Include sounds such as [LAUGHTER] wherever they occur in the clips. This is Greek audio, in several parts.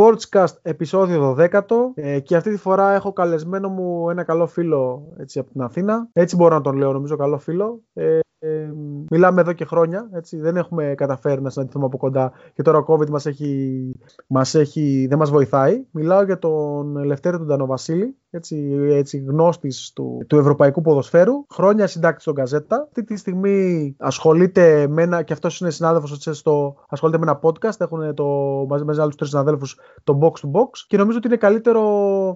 Sportscast επεισόδιο 12 ε, και αυτή τη φορά έχω καλεσμένο μου ένα καλό φίλο έτσι, από την Αθήνα. Έτσι μπορώ να τον λέω νομίζω καλό φίλο. Ε, ε, μιλάμε εδώ και χρόνια, έτσι, δεν έχουμε καταφέρει να συναντηθούμε από κοντά και τώρα ο COVID μας έχει, μας έχει, δεν μας βοηθάει. Μιλάω για τον Ελευθέρη του Ντανοβασίλη, έτσι, έτσι γνώστης του, του ευρωπαϊκού ποδοσφαίρου, χρόνια συντάκτης στον Καζέτα. Αυτή τη στιγμή ασχολείται με ένα, και αυτός είναι συνάδελφος στο, ασχολείται με ένα podcast, έχουν το, μαζί με άλλους τρεις συναδέλφους το Box to Box και νομίζω ότι είναι καλύτερο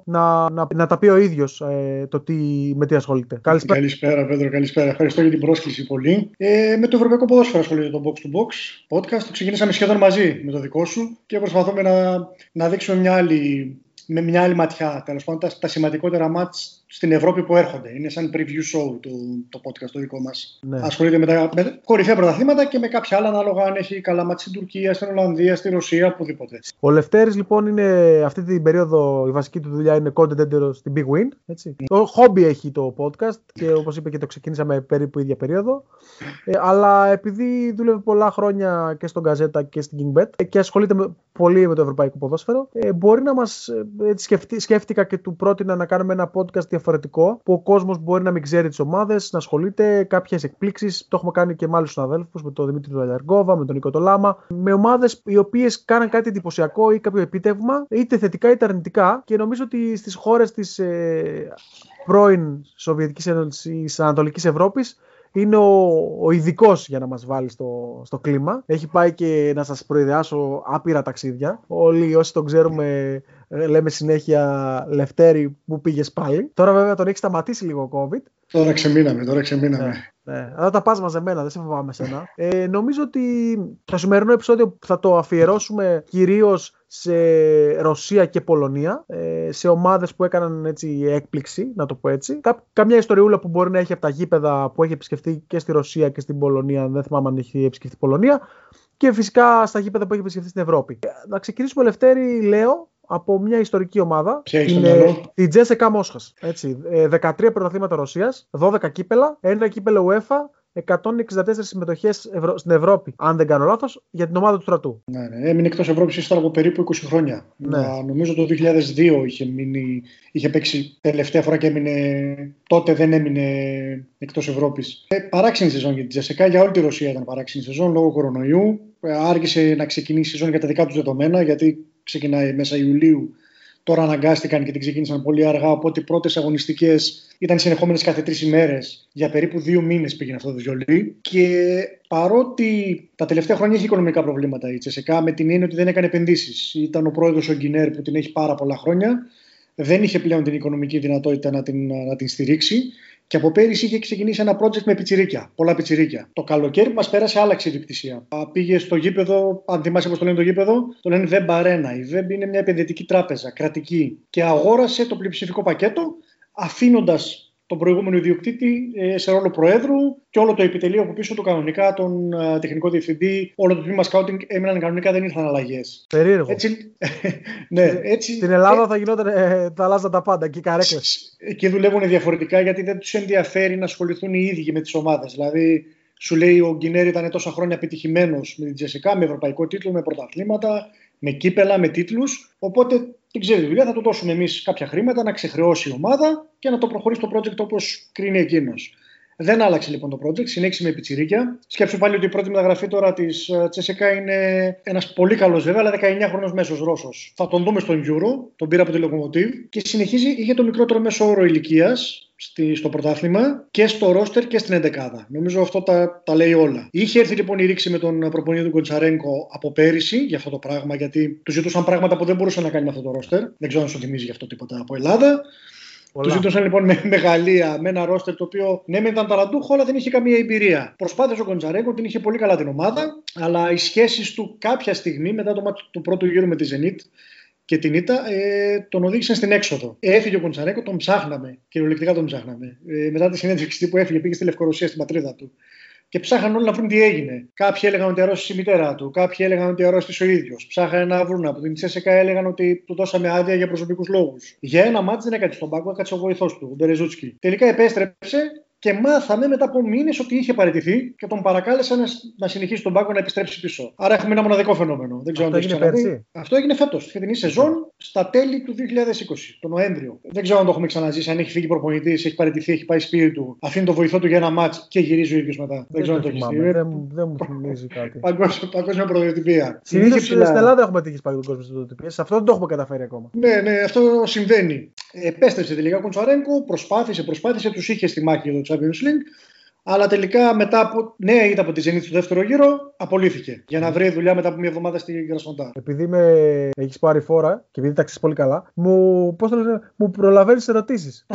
να, να, να τα πει ο ίδιος ε, το τι, με τι ασχολείται. Καλησπέρα. Καλησπέρα Πέτρο, καλησπέρα. Ευχαριστώ για την πρόσκληση πολύ. Ε, με το Ευρωπαϊκό Ποδόσφαιρο ασχολείται το Box to Box podcast. Το ξεκινήσαμε σχεδόν μαζί με το δικό σου και προσπαθούμε να, να δείξουμε μια άλλη, με μια άλλη ματιά τέλος πάντων τα, τα σημαντικότερα μάτς στην Ευρώπη που έρχονται. Είναι σαν preview show το, το podcast το δικό μας. Ναι. Ασχολείται με τα με κορυφαία πρωταθλήματα και με κάποια άλλα ανάλογα αν έχει καλά μάτια στην Τουρκία, στην Ολλανδία, στη Ρωσία, οπουδήποτε. Ο Λευτέρης λοιπόν είναι αυτή την περίοδο η βασική του δουλειά είναι content editor στην Big Win. Έτσι. Το χόμπι έχει το podcast και όπως είπε και το ξεκίνησαμε περίπου ίδια περίοδο. Ε, αλλά επειδή δούλευε πολλά χρόνια και στον Καζέτα και στην Kingbet και ασχολείται με, πολύ με το ευρωπαϊκό ποδόσφαιρο, ε, μπορεί να μας. Ε, σκέφτηκα και του πρότεινα να κάνουμε ένα podcast διαφορετικό που ο κόσμος μπορεί να μην ξέρει τις ομάδες, να ασχολείται, κάποιες εκπλήξεις. Το έχουμε κάνει και με άλλους συναδέλφους, με τον Δημήτρη Δουλαργόβα, με τον Νίκο Τολάμα, με ομάδες οι οποίες κάναν κάτι εντυπωσιακό ή κάποιο επίτευγμα, είτε θετικά είτε αρνητικά. Και νομίζω ότι στις χώρες της ε, πρώην Σοβιετικής Ένωσης ή Ανατολικής Ευρώπης είναι ο, ο ειδικός για να μας βάλει στο, στο κλίμα. Έχει πάει και να σας προειδεάσω άπειρα ταξίδια. Όλοι όσοι τον ξέρουμε ε, λέμε συνέχεια Λευτέρη που πήγες πάλι. Τώρα βέβαια τον έχει σταματήσει λίγο ο COVID. Τώρα ξεμείναμε, τώρα ξεμείναμε. Ναι, ναι. Αλλά τα πας μαζεμένα, δεν σε φοβάμαι σένα. Ε, νομίζω ότι το σημερινό επεισόδιο θα το αφιερώσουμε κυρίως σε Ρωσία και Πολωνία, ε, σε ομάδες που έκαναν έτσι έκπληξη, να το πω έτσι. καμιά ιστοριούλα που μπορεί να έχει από τα γήπεδα που έχει επισκεφτεί και στη Ρωσία και στην Πολωνία, δεν θυμάμαι αν έχει επισκεφτεί Πολωνία, και φυσικά στα γήπεδα που έχει επισκεφτεί στην Ευρώπη. Ε, να ξεκινήσουμε, Ελευθέρη, λέω, από μια ιστορική ομάδα. Ποια είναι η Τζέσεκα Μόσχας. 13 πρωταθλήματα Ρωσίας, 12 κύπελα, ένα κύπελο UEFA, 164 συμμετοχές στην Ευρώπη, αν δεν κάνω λάθος, για την ομάδα του στρατού. Ναι, ναι. Έμεινε εκτός Ευρώπης ύστερα από περίπου 20 χρόνια. Ναι. νομίζω το 2002 είχε, μείνει, είχε παίξει τελευταία φορά και έμεινε. Τότε δεν έμεινε εκτός Ευρώπης. Ε, παράξενη σεζόν για την Τζεσεκά, για όλη τη Ρωσία ήταν παράξενη σεζόν λόγω κορονοϊού. Ε, άργησε να ξεκινήσει η σεζόν για τα δικά τους δεδομένα, γιατί ξεκινάει μέσα Ιουλίου Τώρα αναγκάστηκαν και την ξεκίνησαν πολύ αργά. Οπότε οι πρώτες αγωνιστικές ήταν συνεχόμενες κάθε τρεις ημέρες. Για περίπου δύο μήνες πήγαινε αυτό το βιολί. Και παρότι τα τελευταία χρόνια έχει οικονομικά προβλήματα η Τσεσεκά, με την έννοια ότι δεν έκανε επενδύσεις. Ήταν ο πρόεδρος ο Γκινέρ που την έχει πάρα πολλά χρόνια. Δεν είχε πλέον την οικονομική δυνατότητα να την, να την στηρίξει. Και από πέρυσι είχε ξεκινήσει ένα project με πιτσιρίκια, πολλά πιτσιρίκια. Το καλοκαίρι που μας πέρασε άλλαξε η διοκτησία. Πήγε στο γήπεδο, αν θυμάσαι πώς το λένε το γήπεδο, το λένε Web Arena. Η Web είναι μια επενδυτική τράπεζα, κρατική. Και αγόρασε το πλειοψηφικό πακέτο, αφήνοντας τον προηγούμενο ιδιοκτήτη ε, σε ρόλο προέδρου και όλο το επιτελείο από πίσω του κανονικά, τον uh, τεχνικό διευθυντή, όλο το τμήμα scouting έμειναν κανονικά, δεν ήρθαν αλλαγές. Περίεργο. Έτσι, [LAUGHS] ναι, έτσι, Στην Ελλάδα ε, θα γινόταν, ε, θα αλλάζαν τα πάντα και οι καρέκλε. Εκεί δουλεύουν διαφορετικά γιατί δεν τους ενδιαφέρει να ασχοληθούν οι ίδιοι με τις ομάδες. Δηλαδή, σου λέει ο Γκινέρη ήταν τόσα χρόνια επιτυχημένος με την Τζεσικά, με ευρωπαϊκό τίτλο, με πρωταθλήματα, με κύπελα, με τίτλους. Οπότε την ξέρει τη δουλειά, θα του δώσουμε εμείς κάποια χρήματα να ξεχρεώσει η ομάδα και να το προχωρήσει το project όπως κρίνει εκείνος. Δεν άλλαξε λοιπόν το project, συνέχισε με πιτσιρίκια. Σκέψου πάλι ότι η πρώτη μεταγραφή τώρα της ε, Τσεσεκά είναι ένας πολύ καλός βέβαια, αλλά 19χρονο μέσος Ρώσος. Θα τον δούμε στον Euro, τον πήρα από τη Lokomotiv και συνεχίζει, είχε το μικρότερο μέσο όρο ηλικίας στο πρωτάθλημα και στο ρόστερ και στην 11 Νομίζω αυτό τα, τα λέει όλα. Είχε έρθει λοιπόν η ρήξη με τον προπονητή του Κοντσαρέγκο από πέρυσι για αυτό το πράγμα, γιατί του ζητούσαν πράγματα που δεν μπορούσε να κάνει με αυτό το ρόστερ. Δεν ξέρω αν σου θυμίζει γι' αυτό τίποτα από Ελλάδα. Τους ζήτησαν λοιπόν με, μεγαλεία, με ένα ρόστερ το οποίο ναι, με ήταν ταλαντούχο, αλλά δεν είχε καμία εμπειρία. Προσπάθησε ο Κοντζαρέγκο, την είχε πολύ καλά την ομάδα, αλλά οι σχέσεις του κάποια στιγμή μετά το μάτι του πρώτου γύρου με τη Zenit και την ήττα ε, τον οδήγησαν στην έξοδο. Έφυγε ο Κοντσαρέκο, τον ψάχναμε. Κυριολεκτικά τον ψάχναμε. Ε, μετά τη συνέντευξη που έφυγε, πήγε στη Λευκορωσία, στην πατρίδα του. Και ψάχναν όλοι να βρουν τι έγινε. Κάποιοι έλεγαν ότι αρρώστησε η μητέρα του, κάποιοι έλεγαν ότι αρρώστησε ο ίδιος. Ψάχναν να βρουν. Από την Τσέσσεκα έλεγαν ότι του δώσαμε άδεια για προσωπικούς λόγους. Για ένα μάτι δεν έκατσε στον πάγκο, έκατσε ο βοηθός του, ο Μπερεζούτσκι. Τελικά επέστρεψε και μάθαμε μετά από μήνες ότι είχε παραιτηθεί και τον παρακάλεσαν να, συνεχίσει τον πάγκο να επιστρέψει πίσω. Άρα έχουμε ένα μοναδικό φαινόμενο. Δεν ξέρω Αυτό αν το έγινε Αυτό έγινε φέτος, τη φετινή σεζόν, στα τέλη του 2020, τον Νοέμβριο. Δεν ξέρω αν το έχουμε ξαναζήσει, αν έχει φύγει προπονητής, έχει παραιτηθεί, έχει πάει σπίτι του, αφήνει το βοηθό του για ένα μάτς και γυρίζει ο ίδιος μετά. Δεν, δεν ξέρω αν το έχεις δει. Δεν, δεν μου θυμίζει κάτι. Παγκόσμια πρωτοτυπία. Συνήθως στην Ελλάδα έχουμε τύχεις παγκόσμια πρωτοτυπία. Αυτό δεν το έχουμε καταφέρει ακόμα. Ναι, ναι, αυτό συμβαίνει. Επέστρεψε τελικά ο Κοντσαρέγκο, προσπάθησε, προσπάθησε, τους είχε στη μάχη για το Champions League. Αλλά τελικά μετά από νέα ήττα από τη Zenit του δεύτερο γύρο, απολύθηκε για να βρει δουλειά μετά από μια εβδομάδα στην Κρασνοντά. Επειδή με έχεις πάρει φόρα και επειδή τα ξέρεις πολύ καλά, μου, πώς λένε, μου προλαβαίνεις ερωτήσεις.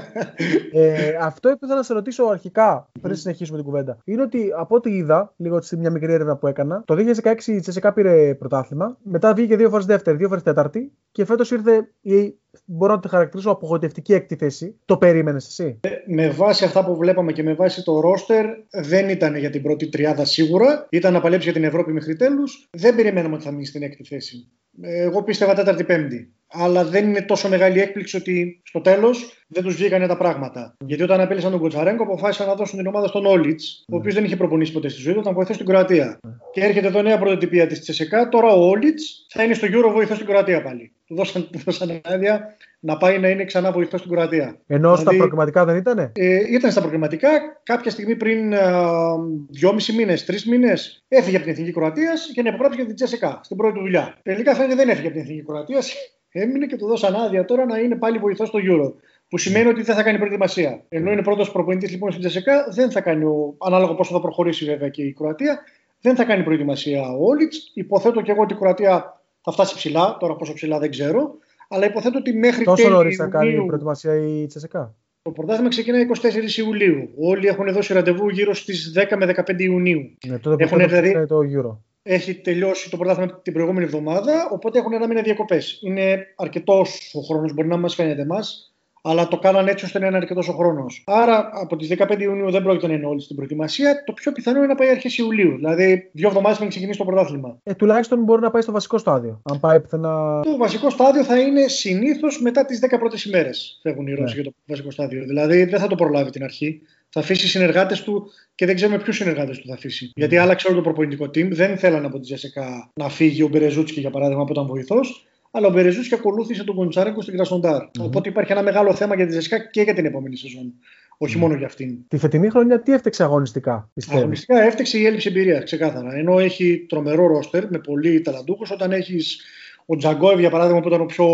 [LAUGHS] ε, αυτό που ήθελα να σε ρωτήσω αρχικά, πριν συνεχίσουμε την κουβέντα, είναι ότι από ό,τι είδα, λίγο στη μια μικρή έρευνα που έκανα, το 2016 η Τσεσεκά πήρε πρωτάθλημα, μετά βγήκε δύο φορές δεύτερη, δύο φορές τέταρτη και φέτος ήρθε η μπορώ να τη χαρακτηρίσω απογοητευτική έκτη θέση. Το περίμενες εσύ; Ε, με βάση αυτά που βλέπαμε και με βάση το ρόστερ, δεν ήταν για την πρώτη τριάδα σίγουρα. Ήταν να παλέψει για την Ευρώπη μέχρι τέλους. Δεν περιμέναμε ότι θα μείνει στην έκτη θέση. Εγώ πίστευα τέταρτη-πέμπτη. Αλλά δεν είναι τόσο μεγάλη έκπληξη ότι στο τέλος δεν τους βγήκαν τα πράγματα. Mm. Γιατί όταν απέλησαν τον Κοτσαρέγκο, αποφάσισαν να δώσουν την ομάδα στον Όλιτς, mm. ο οποίος δεν είχε προπονήσει ποτέ στη ζωή του, ήταν βοηθός στην Κροατία. Mm. Και έρχεται εδώ νέα πρωτοτυπία της Τσεσεκά. Τώρα ο Όλιτς θα είναι στο Euro βοηθός στην Κροατία πάλι. Του δώσαν, του δώσαν άδεια να πάει να είναι ξανά βοηθό στην Κροατία. Ενώ δηλαδή, στα προκριματικά δεν ήταν. Ε, ήταν στα προκριματικά. Κάποια στιγμή πριν δυόμισι μήνες, τρεις μήνες, έφυγε από την Εθνική Κροατίας και να υπογράψει για την Τσεσεκά στην πρώτη του δουλειά. Τελικά φαίνεται δεν έφυγε από την Εθνική Κροατίας. Έμεινε και του δώσαν άδεια τώρα να είναι πάλι βοηθός στο Euro. Που σημαίνει ότι δεν θα κάνει προετοιμασία. Ενώ είναι πρώτος προπονητής λοιπόν στην Τζεσεκά, δεν θα κάνει, ανάλογα πώς θα προχωρήσει βέβαια και η Κροατία, δεν θα κάνει προετοιμασία ο Όλιτς. Υποθέτω και εγώ ότι η Κροατία θα φτάσει ψηλά, τώρα πόσο ψηλά δεν ξέρω. Αλλά υποθέτω ότι μέχρι Τόσο νωρίς θα κάνει προετοιμασία η Τσεσεκά. Το πρωτάθλημα ξεκινάει 24 Ιουλίου. Όλοι έχουν δώσει ραντεβού γύρω στις 10 με 15 Ιουνίου. Ναι, τότε έχουν δηλαδή, το Euro έχει τελειώσει το πρωτάθλημα την προηγούμενη εβδομάδα, οπότε έχουν ένα μήνα διακοπές. Είναι αρκετός ο χρόνος, μπορεί να μας φαίνεται εμάς, αλλά το κάνανε έτσι ώστε να είναι αρκετός ο χρόνος. Άρα από τις 15 Ιουνίου δεν πρόκειται να είναι όλοι στην προετοιμασία. Το πιο πιθανό είναι να πάει αρχές Ιουλίου, δηλαδή δύο εβδομάδες πριν ξεκινήσει το πρωτάθλημα. Ε, τουλάχιστον μπορεί να πάει στο βασικό στάδιο. Αν πάει πιθανά... Το βασικό στάδιο θα είναι συνήθως μετά τις 10 πρώτες ημέρες. Φεύγουν οι Ρώσοι ναι. για το βασικό στάδιο. Δηλαδή δεν θα το προλάβει την αρχή θα αφήσει συνεργάτες του και δεν ξέρουμε ποιους συνεργάτες του θα αφήσει. Mm. Γιατί άλλαξε όλο το προπονητικό team. Δεν θέλανε από τη Τζέσσεκα να φύγει ο Μπερεζούτσκι για παράδειγμα που ήταν βοηθός. Αλλά ο Μπερεζούτσκι ακολούθησε τον Κοντσάρεκο στην Κρασνοντάρ. Mm. Οπότε υπάρχει ένα μεγάλο θέμα για τη Τζέσσεκα και για την επόμενη σεζόν. Όχι mm. μόνο για αυτήν. Τη φετινή χρονιά τι έφταξε αγωνιστικά, πιστεύω. Αγωνιστικά έφταξε η έλλειψη εμπειρίας, ξεκάθαρα. Ενώ έχει τρομερό ρόστερ με πολύ ταλαντούχου, όταν έχεις ο Τζαγκόευ για παράδειγμα που ήταν ο πιο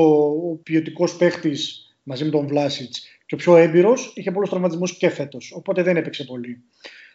ποιοτικός παίχτης μαζί με τον Βλάσιτς και ο πιο έμπειρος είχε πολλούς τραυματισμούς και φέτος. Οπότε δεν έπαιξε πολύ.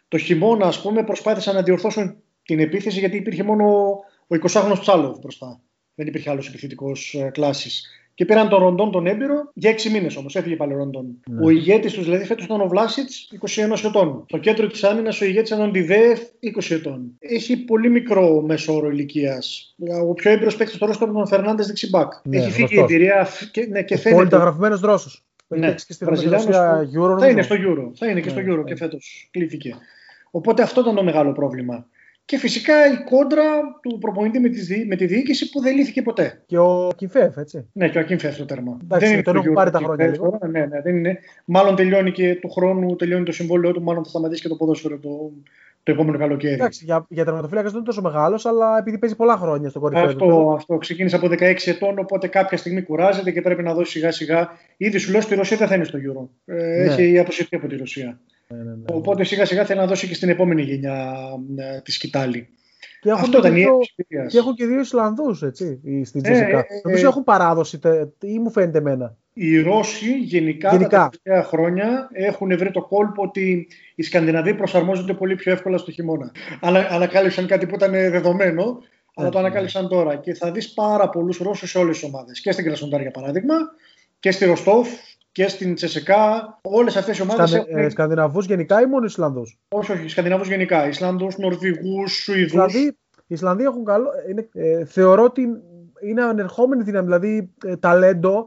Το χειμώνα, ας πούμε, προσπάθησαν να διορθώσουν την επίθεση γιατί υπήρχε μόνο ο 20χρονο Τσάλοβ μπροστά. Δεν υπήρχε άλλος επιθετικός ε, κλάσης. Και πήραν τον Ροντόν τον έμπειρο για 6 μήνες όμως. Έφυγε πάλι ο Ροντόν. Ναι. Ο ηγέτης τους δηλαδή φέτος ήταν ο Βλάσιτς 21 ετών. Το κέντρο της άμυνας ο ηγέτης ήταν ο Ντιβέφ 20 ετών. Έχει πολύ μικρό μέσο όρο ηλικίας. Ο πιο έμπειρος παίκτης στο ρόστο ήταν ο Φερνάντες Δεξιμπάκ. Ναι, Έχει φύγει η εμπειρία και, ναι, και φαίνεται. Πολύ γραφημένο Ρώσο. Ναι, και στη Euro, θα είναι στο Euro. Θα είναι και στο ναι, Euro ναι. και φέτος κλείθηκε. Οπότε αυτό ήταν το μεγάλο πρόβλημα. Και φυσικά η κόντρα του προπονητή με τη, με τη διοίκηση που δεν λύθηκε ποτέ. Και ο Κιμφέφ, έτσι. Ναι, και ο Κιμφέφ το τέρμα. Εντάξει, δεν είναι τον έχουν πάρει τα χρόνια. Λίγο. Ναι, ναι, δεν είναι. Μάλλον τελειώνει και του χρόνου, τελειώνει το συμβόλαιο του, μάλλον θα σταματήσει και το ποδόσφαιρο το, το επόμενο καλοκαίρι. Εντάξει, για, για τερματοφύλακας δεν είναι τόσο μεγάλος, αλλά επειδή παίζει πολλά χρόνια στο κορυφαίο. Αυτό, αυτό ξεκίνησε από 16 ετών, οπότε κάποια στιγμή κουράζεται και πρέπει να δώσει σιγά σιγά. Ήδη σου λέω στη Ρωσία δεν θα είναι στο Euro. Ε, ναι. Έχει αποσυρθεί από τη Ρωσία. Ναι, ναι, ναι. Οπότε σιγά σιγά θέλει να δώσει και στην επόμενη γενιά ε, τη σκητάλη. Και Αυτό ήταν η Και έχουν και δύο Ισλανδούς στην Τζεσικά. Ε, Νομίζω ε, έχουν παράδοση, ή μου φαίνεται εμένα. Οι Ρώσοι γενικά, γενικά. τα τελευταία χρόνια έχουν βρει το κόλπο ότι οι Σκανδιναβοί προσαρμόζονται πολύ πιο εύκολα στο χειμώνα. Αλλά ανακάλυψαν κάτι που ήταν δεδομένο, αλλά το ανακάλυψαν τώρα. Και θα δεις πάρα πολλούς Ρώσους σε όλες τις ομάδες. Και στην Κρασνοντάρ για παράδειγμα, και στη Ροστόφ και στην Τσεσεκά. Όλες αυτές οι ομάδες. Σκανδι... έχουν... Σκανδιναβούς γενικά ή μόνο Ισλανδούς; Όχι, όχι. Σκανδιναβούς γενικά. Ισλανδούς, Νορβηγούς, Σουηδούς. Δηλαδή, οι Ισλανδοί έχουν καλό. Είναι, ε, θεωρώ ότι είναι ανερχόμενη δύναμη. Δηλαδή, ε, ταλέντο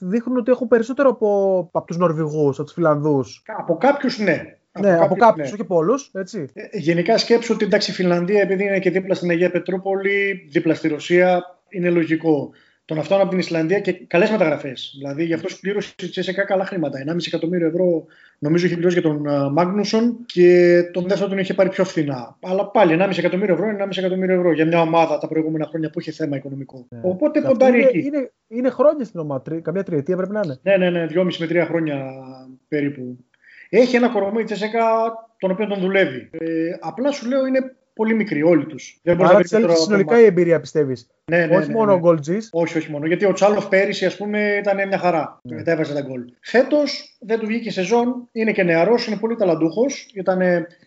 δείχνουν ότι έχουν περισσότερο από, από τους Νορβηγούς, από τους Φιλανδούς. Από κάποιους ναι. Ναι, από κάποιους, ναι. όχι από όλους. Ε, γενικά σκέψω ότι εντάξει, η Φιλανδία, επειδή είναι και δίπλα στην Αγία Πετρούπολη, δίπλα στη Ρωσία, είναι λογικό τον αυτόν από την Ισλανδία και καλές μεταγραφές. Δηλαδή γι' αυτός πλήρωσε η Τσέσσεκα καλά χρήματα. 1,5 εκατομμύριο ευρώ νομίζω είχε πληρώσει για τον Μάγνουσον και τον δεύτερο τον είχε πάρει πιο φθηνά. Αλλά πάλι 1,5 εκατομμύριο ευρώ είναι 1,5 εκατομμύριο ευρώ για μια ομάδα τα προηγούμενα χρόνια που είχε θέμα οικονομικό. Ναι. Οπότε ποντάρει εκεί. Είναι, είναι χρόνια στην ομάδα, καμιά τριετία πρέπει να είναι. Ναι, ναι, ναι, δυόμιση με τρία χρόνια περίπου. Έχει ένα κορμό η Τσέσσεκα τον οποίο τον δουλεύει. Ε, απλά σου λέω είναι πολύ μικροί όλοι τους. Άρα τη έλειψε συνολικά η εμπειρία, πιστεύεις; Ναι, ναι, όχι ναι, μόνο ναι. ο γκολτζή. Όχι, όχι μόνο. Γιατί ο Τσάλοφ πέρυσι, ας πούμε, ήταν μια χαρά. Ναι. Μετά έβαζε τα γκολ. Φέτος δεν του βγήκε σεζόν. Είναι και νεαρός, είναι πολύ ταλαντούχος. Ήταν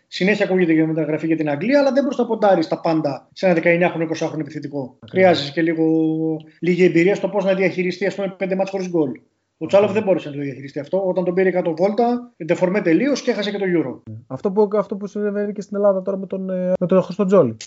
συνέχεια ακούγεται για μεταγραφή για την Αγγλία, αλλά δεν μπορείς να ποντάρεις τα πάντα σε ένα 19χρονο 20χρονο επιθετικό. Χρειάζεσαι και λίγο, λίγη εμπειρία στο πώς να διαχειριστεί, ας πούμε, πέντε μάτς χωρίς γκολ. Ο Τσάλοφ δεν μπόρεσε να το διαχειριστεί αυτό. Όταν τον πήρε 100 βόλτα, εντεφορμέ τελείως και έχασε και το Euro. Αυτό που, αυτό που συμβαίνει και στην Ελλάδα τώρα με τον, ε, με τον Χρυστοτζόλη.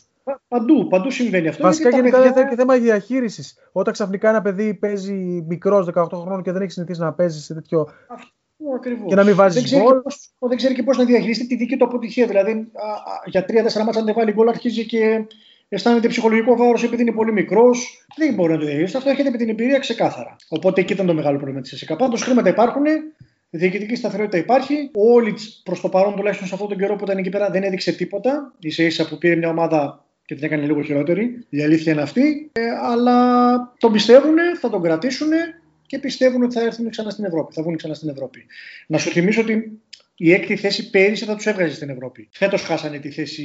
Παντού, παντού συμβαίνει αυτό. Βασικά γενικά παιδιά... και θέμα διαχείρισης. Όταν ξαφνικά ένα παιδί παίζει μικρός 18 χρόνων και δεν έχει συνηθίσει να παίζει σε τέτοιο. Αυτό ακριβώς. Και να μην βάζεις γκολ. Δεν ξέρει και πώς να διαχειριστεί τη δική του αποτυχία. Δηλαδή, α, α, για 3-4 μάτσα, αν δεν βάλει γκολ, αρχίζει και αισθάνεται ψυχολογικό βάρος επειδή είναι πολύ μικρός. Δεν μπορεί να το διαχειριστεί. Αυτό έρχεται με την εμπειρία ξεκάθαρα. Οπότε εκεί ήταν το μεγάλο πρόβλημα της ΕΣΥΚΑ. Πάντως χρήματα υπάρχουν, διοικητική σταθερότητα υπάρχει. Ο Όλιτς προς το παρόν, τουλάχιστον σε αυτόν τον καιρό που ήταν εκεί πέρα, δεν έδειξε τίποτα. σα ίσα που πήρε μια ομάδα και την έκανε λίγο χειρότερη. Η αλήθεια είναι αυτή. Ε, αλλά τον πιστεύουν, θα τον κρατήσουν και πιστεύουν ότι θα έρθουν ξανά στην Ευρώπη. Θα βγουν ξανά στην Ευρώπη. Να σου θυμίσω ότι η έκτη θέση πέρυσι θα τους έβγαζε στην Ευρώπη. Φέτος χάσανε τη θέση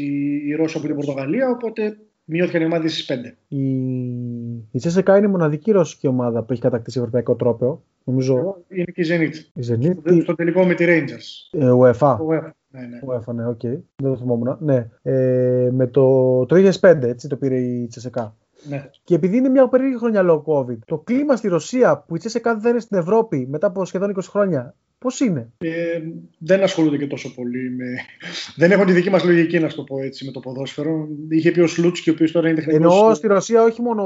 οι Ρώσοι από την Πορτογαλία, οπότε μειώθηκαν οι ομάδες στις 5. Η, η ΤΣΣΚΑ είναι η μοναδική ρωσική ομάδα που έχει κατακτήσει ευρωπαϊκό τρόπαιο. Νομίζω... Είναι και η Zenit. Η Zenit. Στο, τελικό με τη Rangers. Ε, UEFA. UEFA. Ναι, ναι. UEFA, ναι, ok. Okay. Δεν το θυμόμουν. Ναι. Ε, με το, το 2005 έτσι το πήρε η ΤΣΣΚΑ. Ναι. Και επειδή είναι μια περίεργη χρονιά λόγω COVID, το κλίμα στη Ρωσία που η Τσέσσεκα δεν είναι στην Ευρώπη μετά από σχεδόν 20 χρόνια Πώς είναι; Ε, δεν ασχολούνται και τόσο πολύ με. δεν έχουν τη δική μας λογική, να το πω έτσι, με το ποδόσφαιρο. Είχε πει ο Σλούτσκι, ο οποίος τώρα είναι τεχνικός. Εννοώ στη Ρωσία όχι μόνο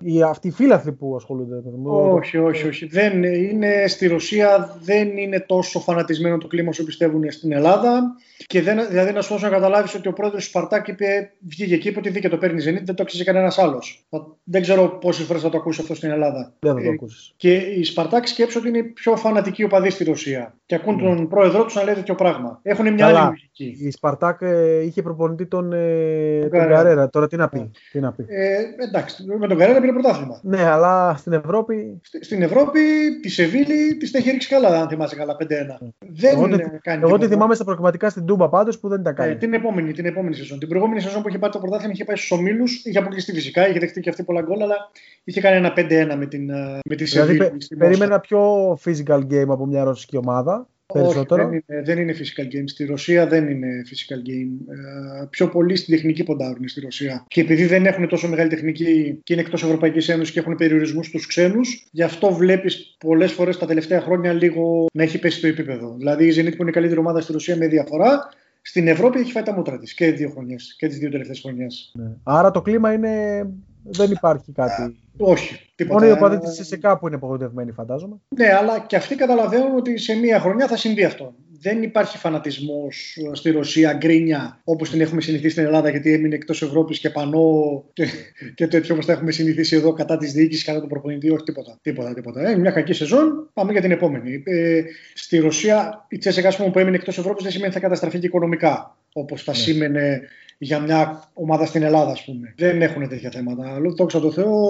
οι, αυτοί οι φίλαθλοι που ασχολούνται. Όχι, όχι, όχι. Δεν είναι, στη Ρωσία δεν είναι τόσο φανατισμένο το κλίμα όσο πιστεύουν στην Ελλάδα. Και δεν, δηλαδή να σου δώσω να καταλάβεις ότι ο πρόεδρος του Σπαρτάκ είπε, βγήκε εκεί, είπε ότι δίκαιο το παίρνει Ζενίτ, δεν το ξέρει κανένας άλλος. Δεν ξέρω πόσες φορές θα το ακούσει αυτό στην Ελλάδα. Δεν θα το ε, ακούσεις. Και η Σπαρτάκ σκέψω ότι είναι πιο φανατική οπαδή στη Ρωσία. Και ακούν mm. τον πρόεδρό τους να λέει τέτοιο πράγμα. Έχουν μια Καλά. άλλη λογική. Η Σπαρτάκ ε, είχε προπονητή τον, ε, τον Καρέρα. Τώρα τι να πει. Yeah. Τι να πει. Ε, εντάξει, με τον Καρέρα πήρε πρωτάθλημα. Ναι, αλλά στην Ευρώπη. Στη, στην Ευρώπη τη Σεβίλη της έχει ρίξει καλά, αν θυμάσαι καλά 5-1. Mm. Δεν εγώ, κάνει εγώ τη θυμάμαι στα προκριματικά στην Τούμπα πάντως που δεν τα κάνει. Ε, την, επόμενη, την επόμενη σεζόν. Την προηγούμενη σεζόν που είχε πάρει το πρωτάθλημα είχε πάει στους ομίλους, είχε αποκλειστεί φυσικά, είχε δεχτεί και αυτή πολλά γκολ, αλλά είχε κάνει ένα 5-1 με, την, με τη Σεβίλη. Δηλαδή, πε, περίμενα πιο physical game από μια ρωσική ομάδα. Περισσότερο; Όχι, δεν, είναι, δεν είναι physical game. Στη Ρωσία δεν είναι physical game. Ε, πιο πολύ στην τεχνική ποντάρουν στη Ρωσία. Και επειδή δεν έχουν τόσο μεγάλη τεχνική και είναι εκτός Ευρωπαϊκής Ένωσης και έχουν περιορισμούς στους ξένους, γι' αυτό βλέπεις πολλές φορές τα τελευταία χρόνια λίγο να έχει πέσει το επίπεδο. Δηλαδή η Zenit που είναι η καλύτερη ομάδα στη Ρωσία με διαφορά, στην Ευρώπη έχει φάει τα μούτρα της και δύο χρονιές και τις δύο τελευταίες χρονιές. Ναι. Άρα το κλίμα είναι. Δεν υπάρχει κάτι. Όχι. Τίποτα. Μόνο οι οπαδοί της ΣΕΣΕΚΑ που είναι απογοητευμένοι, φαντάζομαι. Ναι, αλλά και αυτοί καταλαβαίνουν ότι σε μία χρονιά θα συμβεί αυτό. Δεν υπάρχει φανατισμός στη Ρωσία, γκρίνια όπως την έχουμε συνηθίσει στην Ελλάδα, γιατί έμεινε εκτός Ευρώπης και πανώ και, και τέτοιο όπως τα έχουμε συνηθίσει εδώ κατά της διοίκησης, κατά τον προπονητή. Όχι τίποτα. τίποτα, τίποτα. Ε, μια κακή σεζόν, πάμε για την επόμενη. Ε, στη Ρωσία, η Τσέσσεκα που έμεινε εκτός Ευρώπης δεν σημαίνει θα καταστραφεί και οικονομικά όπως θα ναι. σήμαινε για μια ομάδα στην Ελλάδα, ας πούμε. Δεν έχουν τέτοια θέματα. Αλλά δόξα τω Θεώ,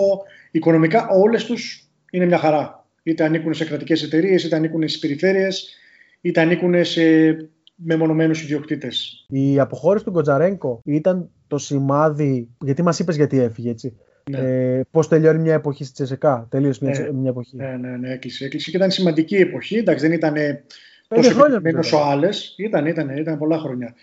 οικονομικά όλες τους είναι μια χαρά. Είτε ανήκουν σε κρατικές εταιρείες, είτε ανήκουν στις περιφέρειες, είτε ανήκουν σε μεμονωμένους ιδιοκτήτες. Η αποχώρηση του Γκοτζαρέγκο ήταν το σημάδι. Γιατί μας είπες γιατί έφυγε, έτσι. Ναι. Ε, Πώς τελειώνει μια εποχή στη Τσεσεκά. Τελείωσε μια, ναι. μια εποχή. Ναι, ναι, ναι, έκλεισε, έκλεισε και ήταν σημαντική εποχή. Εντάξει, δεν ήταν τόσο επιτυχημένο όσο άλλε. Ήταν, ήταν, ήταν πολλά χρόνια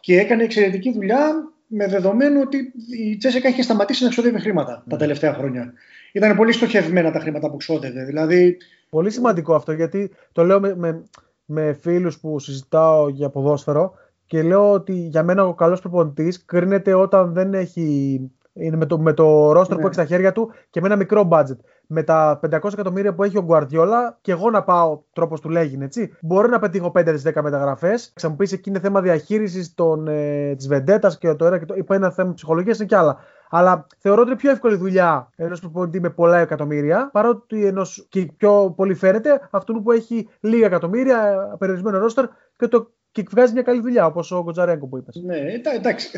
και έκανε εξαιρετική δουλειά με δεδομένο ότι η Τσέσσεκα είχε σταματήσει να ξοδεύει χρήματα τα ναι. τελευταία χρόνια. Ήταν πολύ στοχευμένα τα χρήματα που ξόδευε. Δηλαδή... Πολύ σημαντικό αυτό γιατί το λέω με, με, με φίλους που συζητάω για ποδόσφαιρο και λέω ότι για μένα ο καλός προπονητής κρίνεται όταν δεν έχει είναι με το, με το roster ναι. που έχει στα χέρια του και με ένα μικρό budget. Με τα 500 εκατομμύρια που έχει ο Γκουαρδιόλα και εγώ να πάω, τρόπος του λέγει, έτσι. Μπορώ να πετύχω 5 10 μεταγραφές. Θα μου πεις εκεί είναι θέμα διαχείρισης ε, της Βεντέτα και το ένα και το. Είπα ένα θέμα ψυχολογίας, είναι κι άλλα. Αλλά θεωρώ ότι είναι πιο εύκολη δουλειά ενός προπονητή με πολλά εκατομμύρια παρότι ενός και πιο πολύ φαίνεται αυτού που έχει λίγα εκατομμύρια, περιορισμένο ρόστερ και το και βγάζει μια καλή δουλειά, όπως ο Γκοτζαρέγκο που είπες. Ναι, εντάξει.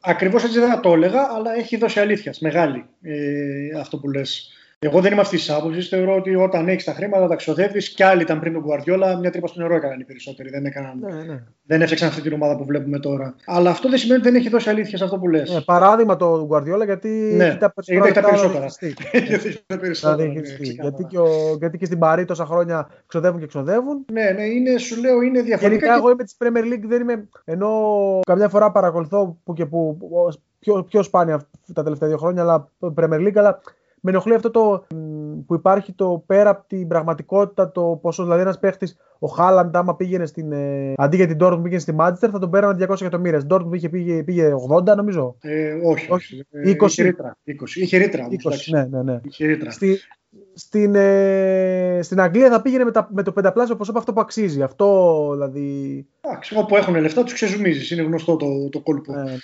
Ακριβώς έτσι δεν θα το έλεγα, αλλά έχει δώσει αλήθεια μεγάλη ε, αυτό που λες. Εγώ δεν είμαι αυτής της άποψης. Θεωρώ ότι όταν έχεις τα χρήματα, τα ξοδεύει. Κι άλλοι ήταν πριν τον Guardiola, μια τρύπα στο νερό έκαναν οι περισσότεροι. Δεν, έκαναν, ναι, ναι. δεν έφτιαξαν αυτή την ομάδα που βλέπουμε τώρα. Αλλά αυτό δεν σημαίνει ότι δεν έχει δώσει αλήθεια σε αυτό που λες. Ναι, παράδειγμα το Guardiola γιατί ναι, έχει τα περισσότερα. [LAUGHS] έχει τα περισσότερα. Ναι, γιατί, και ο, γιατί και στην Παρή τόσα χρόνια ξοδεύουν και ξοδεύουν. Ναι, ναι, είναι, σου λέω είναι διαφορετικά. Γενικά, εγώ είμαι της Premier League, δεν είμαι. Ενώ καμιά φορά παρακολουθώ που και που. Πιο, πιο σπάνια τα τελευταία δύο χρόνια, αλλά Premier League, αλλά με ενοχλεί αυτό το που υπάρχει το πέρα από την πραγματικότητα, το πόσο δηλαδή ένας παίχτης, ο Χάλαντ, άμα πήγαινε στην. Ε, αντί για την Dortmund πήγαινε στη Manchester, θα τον πέρανε 200 εκατομμύρια. Στην Dortmund πήγε, πήγε, πήγε 80, νομίζω. Ε, όχι, όχι. 20. Είχε ρήτρα. 20. Είχε ρήτρα. 20, ναι, ναι, ναι. Είχε ρήτρα. Στη, στην, ε, στην Αγγλία θα πήγαινε με, τα, με το πενταπλάσιο ποσό από αυτό που αξίζει. Αυτό δηλαδή. Εντάξει, όπου έχουν λεφτά τους ξεζουμίζεις. Είναι γνωστό το, το κόλπο. Ναι, ναι.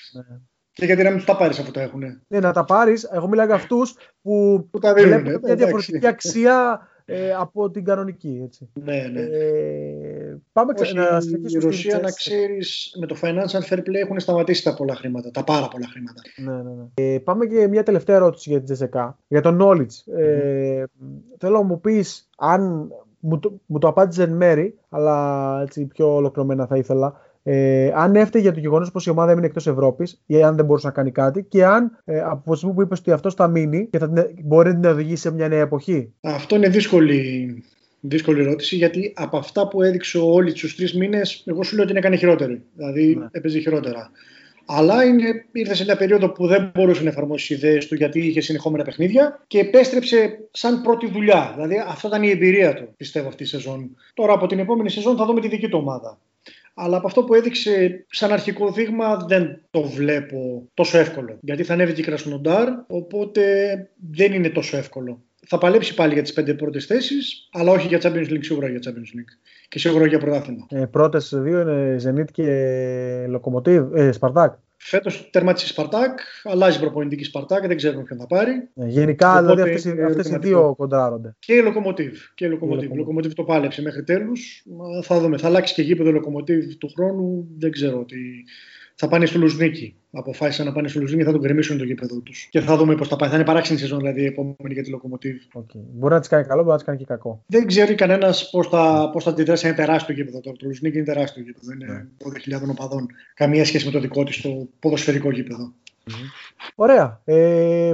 Και γιατί να μην τα πάρεις αφού τα έχουν. Ναι, να τα πάρεις. Εγώ μιλάω για αυτούς που, που τα δίνουν, βλέπουν μια διαφορετική αξία ε, από την κανονική. Έτσι. Ναι, ναι. Ε, πάμε Όχι, να Η Ρωσία, να ξέρεις, με το financial fair play έχουν σταματήσει τα πολλά χρήματα. Τα πάρα πολλά χρήματα. Ναι, ναι, ναι. Ε, πάμε και μια τελευταία ερώτηση για την Τζεσεκά. Για το knowledge. Ε, Θέλω να μου πεις αν. Μου το, μου το απάντησε εν μέρη, αλλά έτσι πιο ολοκληρωμένα θα ήθελα ε, αν έφταιγε για το γεγονός πως η ομάδα έμεινε εκτός Ευρώπης ή αν δεν μπορούσε να κάνει κάτι και αν ε, από τη που είπες ότι αυτό θα μείνει και θα την, μπορεί να την οδηγήσει σε μια νέα εποχή. Αυτό είναι δύσκολη, δύσκολη ερώτηση γιατί από αυτά που έδειξε όλοι τους τρεις μήνες, εγώ σου λέω ότι είναι έκανε χειρότερη. Δηλαδή ναι. έπαιζε χειρότερα. Αλλά είναι, ήρθε σε μια περίοδο που δεν μπορούσε να εφαρμόσει τι ιδέες του γιατί είχε συνεχόμενα παιχνίδια και επέστρεψε σαν πρώτη δουλειά. Δηλαδή, αυτό ήταν η εμπειρία του, πιστεύω, αυτή τη σεζόν. Τώρα από την επόμενη σεζόν θα δούμε τη δική του ομάδα αλλά από αυτό που έδειξε σαν αρχικό δείγμα δεν το βλέπω τόσο εύκολο. Γιατί θα ανέβει και η Κρασνοντάρ, οπότε δεν είναι τόσο εύκολο. Θα παλέψει πάλι για τις πέντε πρώτες θέσεις, αλλά όχι για Champions League, σίγουρα για Champions League. Και σίγουρα για πρωτάθλημα. Ε, πρώτες δύο είναι Zenit και Lokomotiv, ε, Σπαρτάκ. Φέτος τερμάτισε η Σπαρτάκ, αλλάζει προπονητή η Σπαρτάκ, δεν ξέρουμε ποιον θα πάρει. Ε, γενικά, Οπότε, δηλαδή αυτές αυτές οι δύο κοντράρονται. Και η Λοκομοτίβ. Και η Λοκομοτίβ. Λοκομοτίβ το πάλεψε μέχρι τέλους. Θα δούμε. Θα αλλάξει και γήπεδο Λοκομοτίβ του χρόνου. Δεν ξέρω τι, θα πάνε στο Λουζνίκι. Αποφάσισαν να πάνε στο Λουζνίκι, θα το γκρεμίσουν το γήπεδο τους. Και θα δούμε πώς θα πάει. Θα είναι παράξενη σεζόν δηλαδή η επόμενη για τη Λοκομοτίβ. Okay. Μπορεί να της κάνει καλό, μπορεί να της κάνει και κακό. Δεν ξέρει κανένας πώς θα, πώς θα αντιδράσει. Είναι τεράστιο γήπεδο τώρα. Το Λουζνίκι είναι τεράστιο γήπεδο. Είναι yeah. 12.000 οπαδών. Καμία σχέση με το δικό της το ποδοσφαιρικό γήπεδο. Mm-hmm. Ωραία. Ε,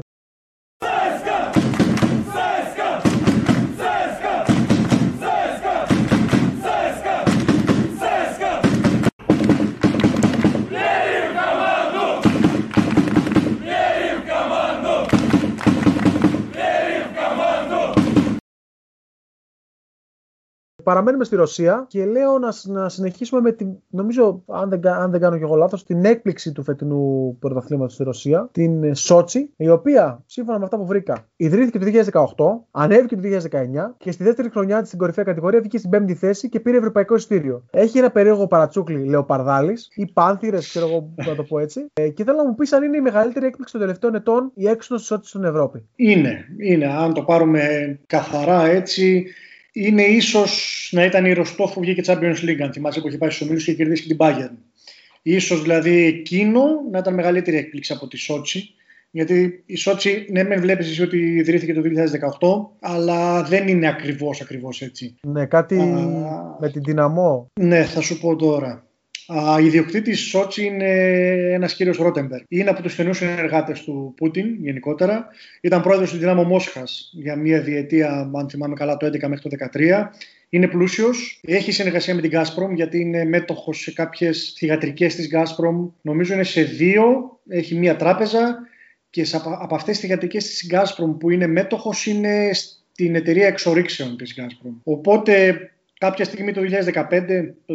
παραμένουμε στη Ρωσία και λέω να, να συνεχίσουμε με την, νομίζω, αν δεν, αν δεν κάνω και εγώ λάθος, την έκπληξη του φετινού πρωταθλήματος στη Ρωσία, την Σότσι, η οποία, σύμφωνα με αυτά που βρήκα, ιδρύθηκε το 2018, ανέβηκε το 2019 και στη δεύτερη χρονιά της στην κορυφαία κατηγορία βγήκε στην πέμπτη θέση και πήρε ευρωπαϊκό ειστήριο. Έχει ένα περίεργο παρατσούκλι Λεοπαρδάλης ή Πάνθυρες, ξέρω εγώ να το πω έτσι. Ε, και θέλω να μου πεις αν είναι η μεγαλύτερη έκπληξη των τελευταίων ετών η έξοδος της Σότσι στην Ευρώπη. Είναι, είναι. Αν το πάρουμε καθαρά έτσι, είναι ίσως να ήταν η Ροστόφ που βγήκε Champions League, αν θυμάσαι που είχε πάει στους ομίλους και κερδίσει και την Bayern. Ίσως δηλαδή εκείνο να ήταν μεγαλύτερη έκπληξη από τη Σότσι. Γιατί η Σότσι, ναι, με βλέπεις εσύ ότι ιδρύθηκε το 2018, αλλά δεν είναι ακριβώς ακριβώς έτσι. Ναι, κάτι με την δυναμό. Ναι, θα σου πω τώρα. Η ιδιοκτήτης τη Σότσι είναι ένας κύριος Ρότεμπερ. Είναι από τους στενούς συνεργάτες του Πούτιν γενικότερα. Ήταν πρόεδρος του Δυνάμω Μόσχας για μία διετία, αν θυμάμαι καλά, το 2011 μέχρι το 2013. Είναι πλούσιος. Έχει συνεργασία με την Gazprom γιατί είναι μέτοχος σε κάποιες θηγατρικές της Gazprom. Νομίζω είναι σε δύο. Έχει μία τράπεζα και από αυτές τις θηγατρικές της Gazprom που είναι μέτοχος είναι στην εταιρεία εξορίξεων της Gazprom. Οπότε κάποια στιγμή το 2015, το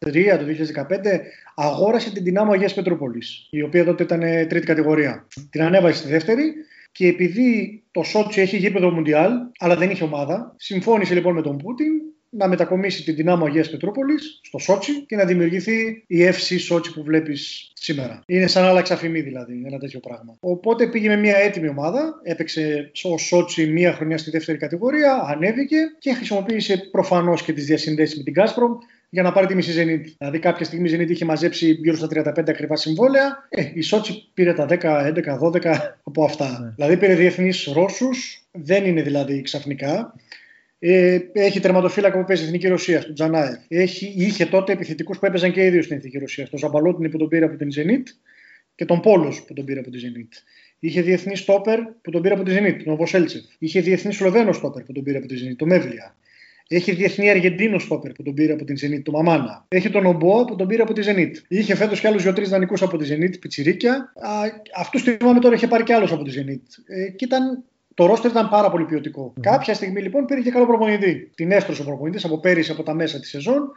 2013, το 2015 αγόρασε την Δυνάμω Αγίας Πετρούπολης, η οποία τότε ήταν τρίτη κατηγορία. Την ανέβασε στη δεύτερη και επειδή το Σότσι έχει γήπεδο Μουντιάλ, αλλά δεν είχε ομάδα, συμφώνησε λοιπόν με τον Πούτιν να μετακομίσει την δυνάμω Αγίας Πετρούπολης στο Σότσι και να δημιουργηθεί η FC Σότσι που βλέπεις σήμερα. Είναι σαν άλλαξα αφημί δηλαδή, ένα τέτοιο πράγμα. Οπότε πήγε με μια έτοιμη ομάδα, έπαιξε στο Σότσι μία χρονιά στη δεύτερη κατηγορία, ανέβηκε και χρησιμοποίησε προφανώς και τις διασυνδέσεις με την Gazprom για να πάρει τη μισή Zenit. Δηλαδή, κάποια στιγμή η Zenit είχε μαζέψει γύρω στα 35 ακριβά συμβόλαια. Ε, η Σότσι πήρε τα 10, 11, 12 από αυτά. Ναι. Δηλαδή, πήρε διεθνείς Ρώσους, δεν είναι δηλαδή ξαφνικά. Ε, έχει τερματοφύλακα που παίζει στην Εθνική Ρωσία, στον Τζανάεφ. Έχει, είχε τότε επιθετικούς που έπαιζαν και οι δύο στην Εθνική Ρωσία. Τον Ζαμπαλότινη που τον πήρε από την Zenit και τον Πόλος που τον πήρε από την Zenit. Είχε διεθνή στόπερ που τον πήρε από τη Zenit, τον Οβοσέλτσεφ. Είχε διεθνή Σλοβαίνο στόπερ που τον πήρε από τη Zenit, τον Μεύλια. Έχει διεθνή Αργεντίνο στόπερ που τον πήρε από την Zenit, τον Μαμάνα. Έχει τον Ομποά που τον πήρε από τη Zenit. Είχε φέτος κι άλλους δύο-τρεις δανεικούς από τη Zenit, πιτσιρίκια. Αυτούς θυμάμαι τώρα είχε πάρει κι άλλους από τη Zenit. Ε, και ήταν το ρόστερ ήταν πάρα πολύ ποιοτικό. Mm. Κάποια στιγμή λοιπόν πήρε και καλό προπονητή. Την έστρωσε ο προπονητής από πέρυσι από τα μέσα της σεζόν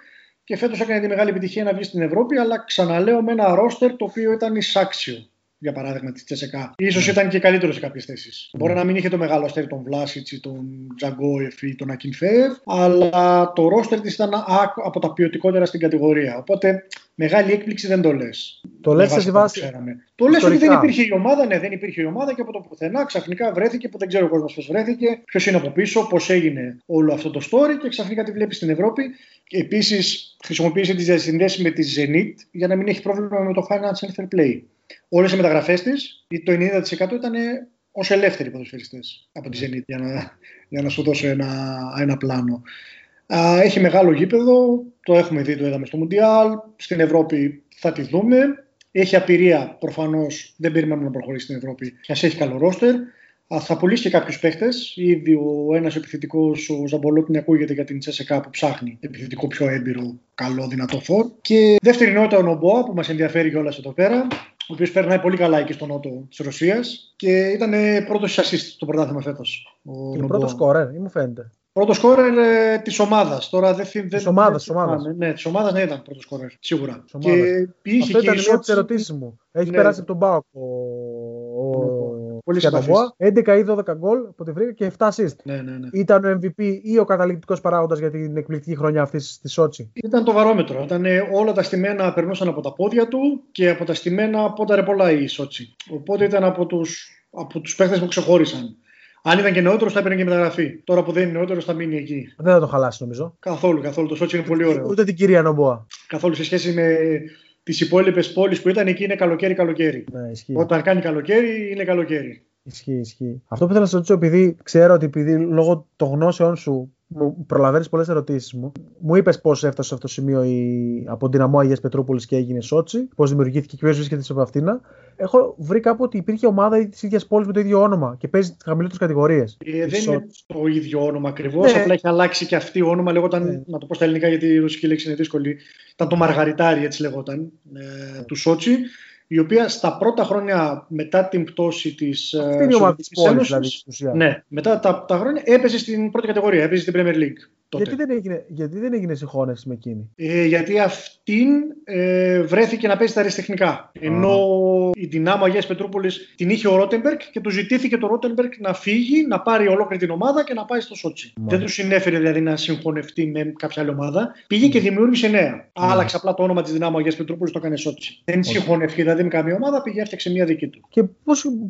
και φέτος έκανε τη μεγάλη επιτυχία να βγει στην Ευρώπη, αλλά ξαναλέω με ένα ρόστερ το οποίο ήταν εισάξιο για παράδειγμα τη Τσεσεκά. σω ήταν και καλύτερο σε κάποιες θέσεις. Mm. Μπορεί να μην είχε το μεγάλο αστέρι τον Βλάσιτ ή τον Τζαγκόεφ ή τον Ακινφέευ, αλλά το ρόστερ της ήταν από τα ποιοτικότερα στην κατηγορία. Οπότε μεγάλη έκπληξη δεν το λες. Το λες σε βάση. Το λες ότι δεν υπήρχε η ομάδα, ναι, δεν υπήρχε η ομάδα και από το πουθενά ξαφνικά βρέθηκε που δεν ξέρω ο κόσμος πώς βρέθηκε, ποιος είναι από πίσω, πώς έγινε όλο αυτό το story και ξαφνικά τη βλέπει στην Ευρώπη. Επίσης χρησιμοποίησε τι διασυνδέσει με τη Zenit για να μην έχει πρόβλημα με το Financial Fair Play. Όλες οι μεταγραφές της, το 90% ήταν ως ελεύθεροι ποδοσφαιριστές από τη Zenit, για να, για να σου δώσω ένα, ένα πλάνο. Έχει μεγάλο γήπεδο, το έχουμε δει, το είδαμε στο Μουντιάλ. Στην Ευρώπη θα τη δούμε. Έχει απειρία, προφανώς δεν περιμένουμε να προχωρήσει στην Ευρώπη και ας έχει καλό ρόστερ. Θα πουλήσει και κάποιους παίχτες. Ήδη ο ένας επιθετικός, ο Ζαμπολότη, ακούγεται για την Τσέσεκα που ψάχνει επιθετικό πιο έμπειρο, καλό, δυνατό φόρ. Και δεύτερη νόητα ο Νομποά που μας ενδιαφέρει κιόλας εδώ πέρα ο οποίος περνάει πολύ καλά εκεί στο νότο της Ρωσίας και ήταν πρώτος assist στο πρωτάθλημα φέτος. Και πρώτο σκόρερ, ή μου φαίνεται. Πρώτο σκόρερ ε, της ομάδας. Τώρα δεν Της ομάδας, της ομάδας. Ναι, της ομάδας ναι, ήταν πρώτο σκόρερ, σίγουρα. Και είχε Αυτό ήταν μια από τις ερωτήσεις μου. Έχει ναι. περάσει από τον Μπάουκ ο, Πολύ συμπαθής. 11 ή 12 γκολ από τη βρήκα και 7 assist. Ναι, ναι, ναι. Ήταν ο MVP ή ο καταληκτικός παράγοντας για την εκπληκτική χρονιά αυτής στη Σότσι; Ήταν το βαρόμετρο. Ήταν όλα τα στημένα περνούσαν από τα πόδια του και από τα στημένα πόνταρε πολλά η Σότσι. Οπότε ήταν από τους από τους παίχτες που ξεχώρισαν. Αν ήταν και νεότερος, θα έπαιρνε και μεταγραφή. Τώρα που δεν είναι νεότερος, θα μείνει εκεί. Δεν θα το χαλάσει, νομίζω. Καθόλου, καθόλου. Το Σότσι είναι πολύ ωραίο. Ούτε την κυρία Νομποά. Καθόλου σε σχέση με τις υπόλοιπες πόλεις που ήταν εκεί είναι καλοκαίρι-καλοκαίρι. Ναι, Όταν κάνει καλοκαίρι, είναι καλοκαίρι. Ισχύει, ισχύει. Αυτό που θέλω να σας ρωτήσω, επειδή ξέρω ότι επειδή λόγω των γνώσεών σου μου προλαβαίνεις πολλές ερωτήσεις μου. Μου είπες πώς έφτασε σε αυτό το σημείο η... από την Αμό Αγίας Πετρούπολης και έγινε Σότσι, πώς δημιουργήθηκε και ποιος βρίσκεται σε αυτήν. Έχω βρει κάπου ότι υπήρχε ομάδα της ίδιας πόλης με το ίδιο όνομα και παίζει τις χαμηλότερες κατηγορίες. Ε, δεν είναι το ίδιο όνομα ακριβώς. Ναι. Απλά έχει αλλάξει και αυτή όνομα. Λέγονταν, ναι. να το πω στα ελληνικά γιατί η ρωσική λέξη είναι δύσκολη. Ήταν το Μαργαριτάρι, έτσι λεγόταν, ε, του Σότσι η οποία στα πρώτα χρόνια μετά την πτώση της ε, Αυτή είναι η ομάδα της πόλης, δηλαδή. Ναι, μετά τα, τα χρόνια έπεσε στην πρώτη κατηγορία, έπαιζε στην Premier League. Τότε. Γιατί δεν έγινε, γιατί δεν έγινε συγχώνευση με εκείνη; Ε, γιατί αυτήν ε, βρέθηκε να παίζει τα αριστεχνικά. Ενώ η δυνάμω Αγίας Πετρούπολης την είχε ο Ρότεμπεργκ και του ζητήθηκε το Ρότεμπεργκ να φύγει, να πάρει ολόκληρη την ομάδα και να πάει στο Σότσι. Δεν τους συνέφερε δηλαδή να συγχωνευτεί με κάποια άλλη ομάδα. Πήγε και δημιούργησε νέα. Άλλαξε απλά το όνομα της δυνάμω Αγίας Πετρούπολης, το έκανε Σότσι. Δεν συγχωνευτεί δηλαδή με καμία ομάδα, πήγε έφτιαξε μία δική του. Και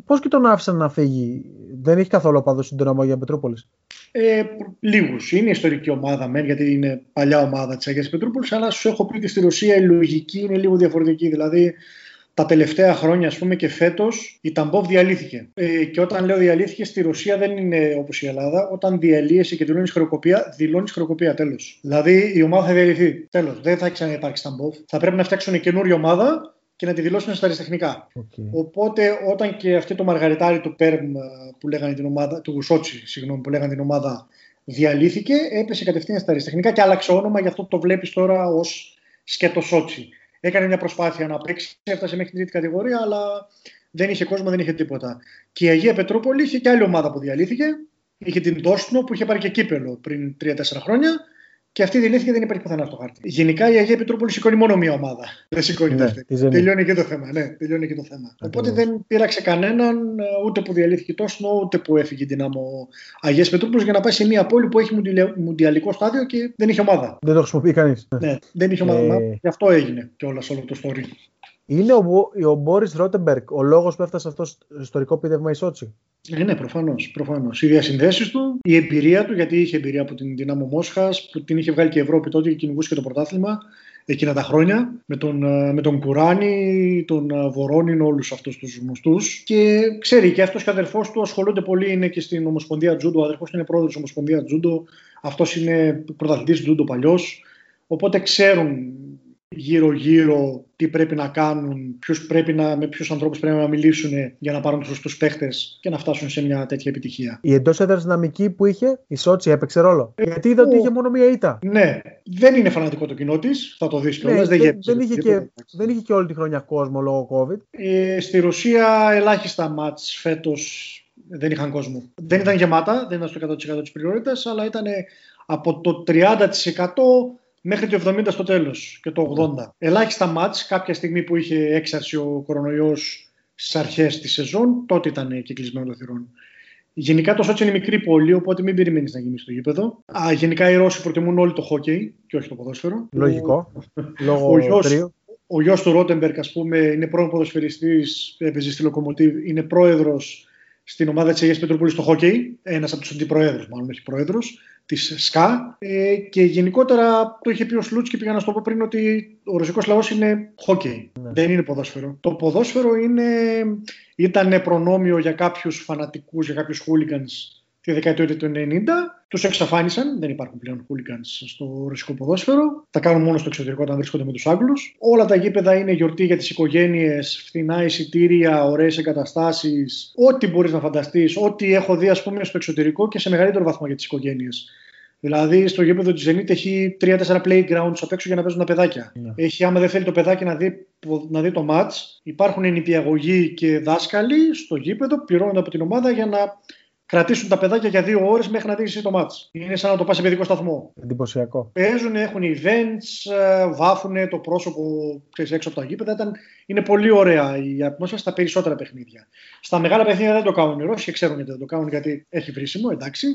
πώς και τον άφησαν να φύγει, δεν έχει καθόλου παδό στην δυνάμω Αγία Πετρούπολης. Ε, Λίγους. Είναι ιστορική ομάδα, μεν, γιατί είναι παλιά ομάδα της Αγίας Πετρούπολης, αλλά σου έχω πει ότι στη Ρωσία η λογική είναι λίγο διαφορετική. Δηλαδή, τα τελευταία χρόνια, ας πούμε, και φέτος η Ταμπόβ διαλύθηκε. Ε, και όταν λέω διαλύθηκε, στη Ρωσία δεν είναι όπως η Ελλάδα. Όταν διαλύεσαι και δηλώνεις χρεοκοπία, δηλώνεις χρεοκοπία. Τέλος. Δηλαδή η ομάδα θα διαλυθεί. Τέλος. Δεν θα ξαναυπάρξει Ταμπόβ. Θα πρέπει να φτιάξουν καινούργια ομάδα και να τη δηλώσουν στα αριστεχνικά. Okay. Οπότε όταν και αυτό το μαργαριτάρι του Πέρμ ε, που λέγανε την ομάδα, του Σότσι, συγγνώμη, που λέγανε την ομάδα διαλύθηκε, έπεσε κατευθείαν στα αριστεχνικά και άλλαξε όνομα, γι' αυτό το βλέπεις τώρα ως σκέτος Σότσι. Έκανε μια προσπάθεια να παίξει, έφτασε μέχρι την τρίτη κατηγορία, αλλά δεν είχε κόσμο, δεν είχε τίποτα. Και η Αγία Πετρούπολη είχε και άλλη ομάδα που διαλύθηκε. Είχε την Δόσνο που είχε πάρει και κύπελο πριν 3-4 χρόνια Και αυτή δηλήθηκε δεν υπάρχει πουθενά στο χάρτη. Γενικά η Αγία Επιτρόπολη σηκώνει μόνο μία ομάδα. Δεν σηκώνει ναι, δεύτερη. Τελειώνει και το θέμα. Ναι, τελειώνει και το θέμα. Οπότε δεν πείραξε κανέναν ούτε που διαλύθηκε τόσο, ούτε που έφυγε την άμμο Αγίας Πετρούπολης για να πάει σε μια πόλη που έχει μουντιαλικό στάδιο και δεν είχε ομάδα. Δεν το χρησιμοποιεί κανείς. Ναι, δεν είχε ομάδα. Ε... Γι' αυτό έγινε και όλα όλο το story. Είναι ο, ο Μπόρις Ρότεμπερκ ο λόγος που έφτασε αυτό στο ιστορικό πίδευμα η Σότσι; Ε, ναι, προφανώς. Προφανώς. Οι διασυνδέσεις του, η εμπειρία του, γιατί είχε εμπειρία από την Δυνάμω Μόσχας, που την είχε βγάλει και η Ευρώπη τότε και κυνηγούσε και το πρωτάθλημα εκείνα τα χρόνια, με τον, ε, με τον Κουράνη, τον ε, Βορώνιν, όλους αυτούς τους γνωστούς. Και ξέρει και αυτός και ο αδερφός του ασχολούνται πολύ, είναι και στην Ομοσπονδία Τζούντο. Ο αδερφός είναι πρόεδρος της Ομοσπονδίας Τζούντο. Αυτός είναι πρωταθλητής Τζούντο παλιός. Οπότε ξέρουν γύρω-γύρω τι πρέπει να κάνουν, ποιους πρέπει να, με ποιους ανθρώπους πρέπει να μιλήσουν για να πάρουν τους σωστού παίχτες και να φτάσουν σε μια τέτοια επιτυχία. Η εντός έδρας δυναμική που είχε, η Σότσι έπαιξε ρόλο. Ε, Γιατί είδα ότι είχε μόνο μία ήττα. Ναι, δεν είναι φανατικό το κοινό της, θα το δεις κιόλας. Ναι, δεν, δεν, δεν, είχε και, δεν είχε και όλη τη χρονιά κόσμο λόγω COVID. Ε, στη Ρωσία ελάχιστα μάτς φέτος δεν είχαν κόσμο. Δεν ήταν γεμάτα, δεν ήταν στο 100% της πληρότητας, αλλά ήταν από το 30% μέχρι το 70 στο τέλος και το 80. Ελάχιστα μάτς, κάποια στιγμή που είχε έξαρση ο κορονοϊός στις αρχές της σεζόν, τότε ήταν και κλεισμένο το θυρών. Γενικά το Σότσι είναι μικρή πόλη, οπότε μην περιμένεις να γίνει στο γήπεδο. Α, γενικά οι Ρώσοι προτιμούν όλοι το χόκκι και όχι το ποδόσφαιρο. Λογικό. Λόγω ο, γιος, ο γιος του Ρότεμπερκ, ας πούμε, είναι πρώην ποδοσφαιριστής, έπαιζε στη Λοκομοτίβ, είναι πρόεδρος στην ομάδα της Αγίας Πετρούπολης στο χόκκι. Ένας από τους αντιπροέδρους, μάλλον όχι πρόεδρος της ΣΚΑ ε, και γενικότερα το είχε πει ο Σλούτς και πήγα να σου το πω πριν ότι ο ρωσικός λαός είναι χόκκι, ναι. δεν είναι ποδόσφαιρο. Το ποδόσφαιρο είναι, ήταν προνόμιο για κάποιους φανατικούς, για κάποιους hooligans τη δεκαετία του 90. Τους εξαφάνισαν, δεν υπάρχουν πλέον hooligans στο ρωσικό ποδόσφαιρο. Τα κάνουν μόνο στο εξωτερικό όταν βρίσκονται με τους Άγγλους. Όλα τα γήπεδα είναι γιορτή για τις οικογένειες, φθηνά εισιτήρια, ωραίες εγκαταστάσεις. Ό,τι μπορείς να φανταστείς, ό,τι έχω δει, ας πούμε, στο εξωτερικό και σε μεγαλύτερο βαθμό για τις οικογένειες. Δηλαδή, στο γήπεδο της Zenit έχει 3-4 playgrounds απ' έξω για να παίζουν τα παιδάκια. Yeah. Ναι. Έχει, άμα δεν θέλει το παιδάκι να δει, να δει το match, υπάρχουν νηπιαγωγοί και δάσκαλοι στο γήπεδο, πληρώνονται από την ομάδα για να κρατήσουν τα παιδάκια για δύο ώρες μέχρι να δει το μάτς. Είναι σαν να το πας σε παιδικό σταθμό. Εντυπωσιακό. Παίζουν, έχουν events, ε, βάφουν το πρόσωπο ξέρεις, έξω από τα γήπεδα. Ήταν, είναι πολύ ωραία η ατμόσφαιρα στα περισσότερα παιχνίδια. Στα μεγάλα παιχνίδια δεν το κάνουν οι Ρώσοι, ξέρουν γιατί δεν το κάνουν γιατί έχει βρίσιμο, εντάξει.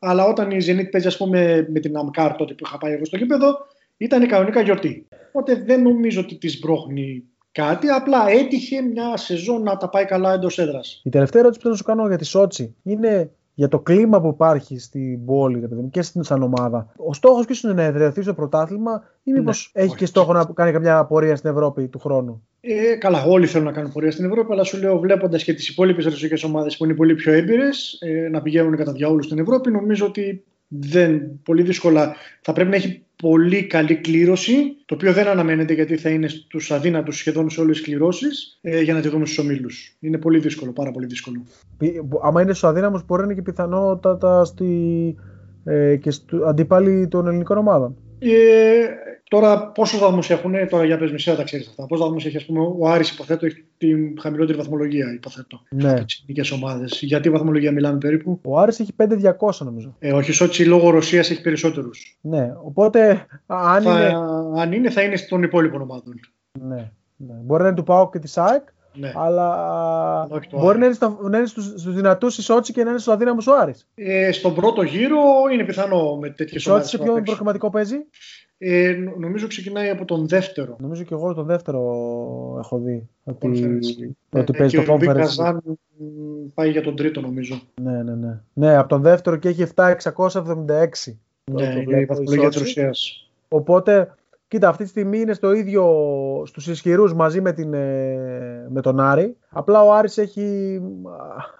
Αλλά όταν η Zenit παίζει, ας πούμε, με την Αμκάρ τότε που είχα πάει εγώ στο γήπεδο, ήταν κανονικά γιορτή. Οπότε δεν νομίζω ότι τη μπρόχνει κάτι, απλά έτυχε μια σεζόν να τα πάει καλά εντός έδρας. Η τελευταία ερώτηση που θέλω να σου κάνω για τη Σότσι είναι για το κλίμα που υπάρχει στην πόλη και στην σαν ομάδα. Ο στόχος ποιος είναι να εδραιωθεί στο πρωτάθλημα ή μήπως ναι, έχει και στόχο να κάνει καμιά πορεία στην Ευρώπη του χρόνου; Ε, καλά, όλοι θέλουν να κάνουν πορεία στην Ευρώπη, αλλά σου λέω βλέποντας και τις υπόλοιπες ρωσικές ομάδες που είναι πολύ πιο έμπειρες ε, να πηγαίνουν κατά διαόλου στην Ευρώπη, νομίζω ότι δεν, πολύ δύσκολα θα πρέπει να έχει πολύ καλή κλήρωση, το οποίο δεν αναμένεται γιατί θα είναι στους αδύνατους σχεδόν σε όλες τις κληρώσεις, ε, για να τη δούμε στους ομίλους. Είναι πολύ δύσκολο, πάρα πολύ δύσκολο. Άμα είναι στους αδύναμους, μπορεί να είναι και πιθανότατα στη, ε, και στο, αντίπαλοι των ελληνικών ομάδων. Ε, τώρα, πόσους βαθμούς έχουν, τώρα για πες μισέα τα ξέρεις αυτά. Πόσους βαθμούς έχει, ας πούμε, ο Άρης υποθέτω έχει την χαμηλότερη βαθμολογία, υποθέτω. Ναι. Από τι ελληνικέ ομάδες. Για τι βαθμολογία μιλάμε περίπου; Ο Άρης έχει 5-200 νομίζω. Ε, όχι, Σότσι λόγω Ρωσίας έχει περισσότερους. Ναι, οπότε αν, θα, είναι... αν είναι, θα είναι στον υπόλοιπο ομάδων. Ναι. ναι. Μπορεί να είναι του Πάου και της ΣΑΕΚ, ναι. Αλλά μπορεί να είναι, στο, να είναι στους, στους δυνατούς η Σότσι και να είναι στους αδύναμους ο Άρης. Ε, στον πρώτο γύρο είναι πιθανό με τέτοιες ομάδες. Η Σότσι σε ποιο προγραμματικό παίζει; Ε, νομίζω ξεκινάει από τον δεύτερο. Νομίζω και εγώ τον δεύτερο έχω δει. Ότι, ότι ε, παίζει και το conference. Καζάν πάει για τον τρίτο νομίζω. Ναι, ναι, ναι. Ναι, από τον δεύτερο και έχει 7,676. Ναι, είναι η βαθμολογία της Ρωσίας. Οπότε Κοίτα, αυτή τη στιγμή είναι στο ίδιο στους ισχυρούς μαζί με, την, ε, με τον Άρη. Απλά ο Άρης έχει,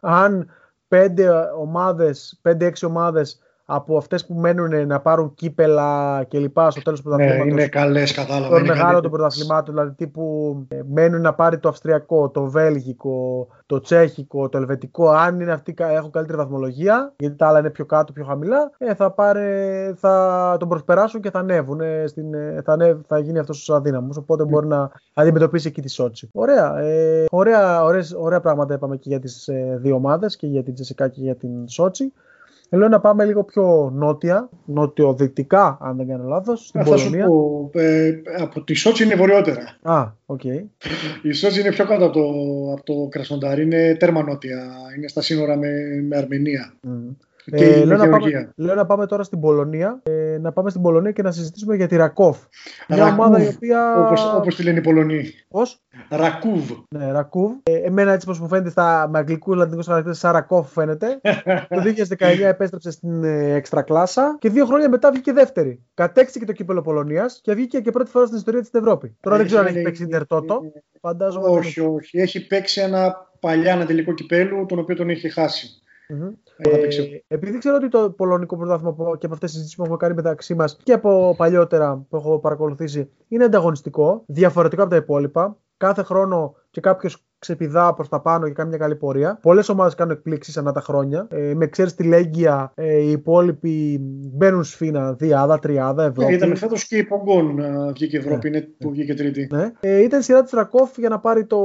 αν πέντε ομάδες, πέντε-έξι ομάδες από αυτές που μένουν να πάρουν κύπελα και λοιπά στο τέλος του ναι, πρωταθλήματος. Ναι, είναι καλές, κατάλαβα. Το μεγάλο των πρωταθλημάτων, δηλαδή τύπου ε, μένουν να πάρει το Αυστριακό, το Βέλγικο, το Τσέχικο, το Ελβετικό. Αν είναι αυτοί έχουν καλύτερη βαθμολογία, γιατί τα άλλα είναι πιο κάτω, πιο χαμηλά, ε, θα, πάρε, θα τον προσπεράσουν και θα ανέβουν. Ε, στην, ε, θα, ανέβ, θα γίνει αυτός ο αδύναμος. Οπότε μπορεί να αντιμετωπίσει εκεί τη Σότσι. Ωραία, ε, ωραία, ωραίες, ωραία πράγματα είπαμε και για τις ε, δύο ομάδες, και για την ΤΣΣΚΑ και για την Σότσι. Λέω να πάμε λίγο πιο νότια, νοτιοδυτικά, αν δεν κάνω λάθος. Στην θα Πολωνία. Σου πω, ε, από τη Σότσι είναι βορειότερα. Α, ok. Okay. Η Σότσι είναι πιο κάτω από το, από το Κρασνοντάρ, είναι τέρμα νότια. Είναι στα σύνορα με, με Αρμενία. Mm. Ε, λέω, να πάμε, λέω, να πάμε, τώρα στην Πολωνία. Ε, να πάμε στην Πολωνία και να συζητήσουμε για τη Ρακόφ. Μια ομάδα η οποία. Όπως τη λένε οι Πολωνοί. Πώς; Ρακούβ. Ναι, Ρακούβ. Ε, εμένα έτσι όπω μου φαίνεται στα, με αγγλικού λατινικού χαρακτήρες, σαν Ρακόφ φαίνεται. [LAUGHS] το 2019 επέστρεψε στην ε, κλάσσα και δύο χρόνια μετά βγήκε δεύτερη. Κατέξτε και το κύπελο Πολωνίας και βγήκε και πρώτη φορά στην ιστορία της Ευρώπη. Τώρα δεν ξέρω αν έχει παίξει Ιντερτότο. Φαντάζομαι. Όχι, όχι. Έχει παίξει ένα παλιά ένα τελικό κυπέλου, τον οποίο τον έχει χάσει. Ε, επειδή ξέρω ότι το πολωνικό πρωτάθλημα και από αυτές τις συζητήσεις που έχουμε κάνει μεταξύ μας και από παλιότερα που έχω παρακολουθήσει είναι ανταγωνιστικό, διαφορετικό από τα υπόλοιπα. Κάθε χρόνο και κάποιος ξεπηδά προς τα πάνω και κάνει μια καλή πορεία. Πολλές ομάδες κάνουν εκπλήξεις ανά τα χρόνια. Ε, με ξέρεις τη Λέγκια, ε, οι υπόλοιποι μπαίνουν σφίνα, διάδα, τριάδα, Ευρώπη. Ε, ήταν φέτος και η Πογκόν uh, βγήκε Ευρώπη, ναι. που βγήκε τρίτη. Ναι. Ε, ήταν σειρά της Ρακόφ για να πάρει το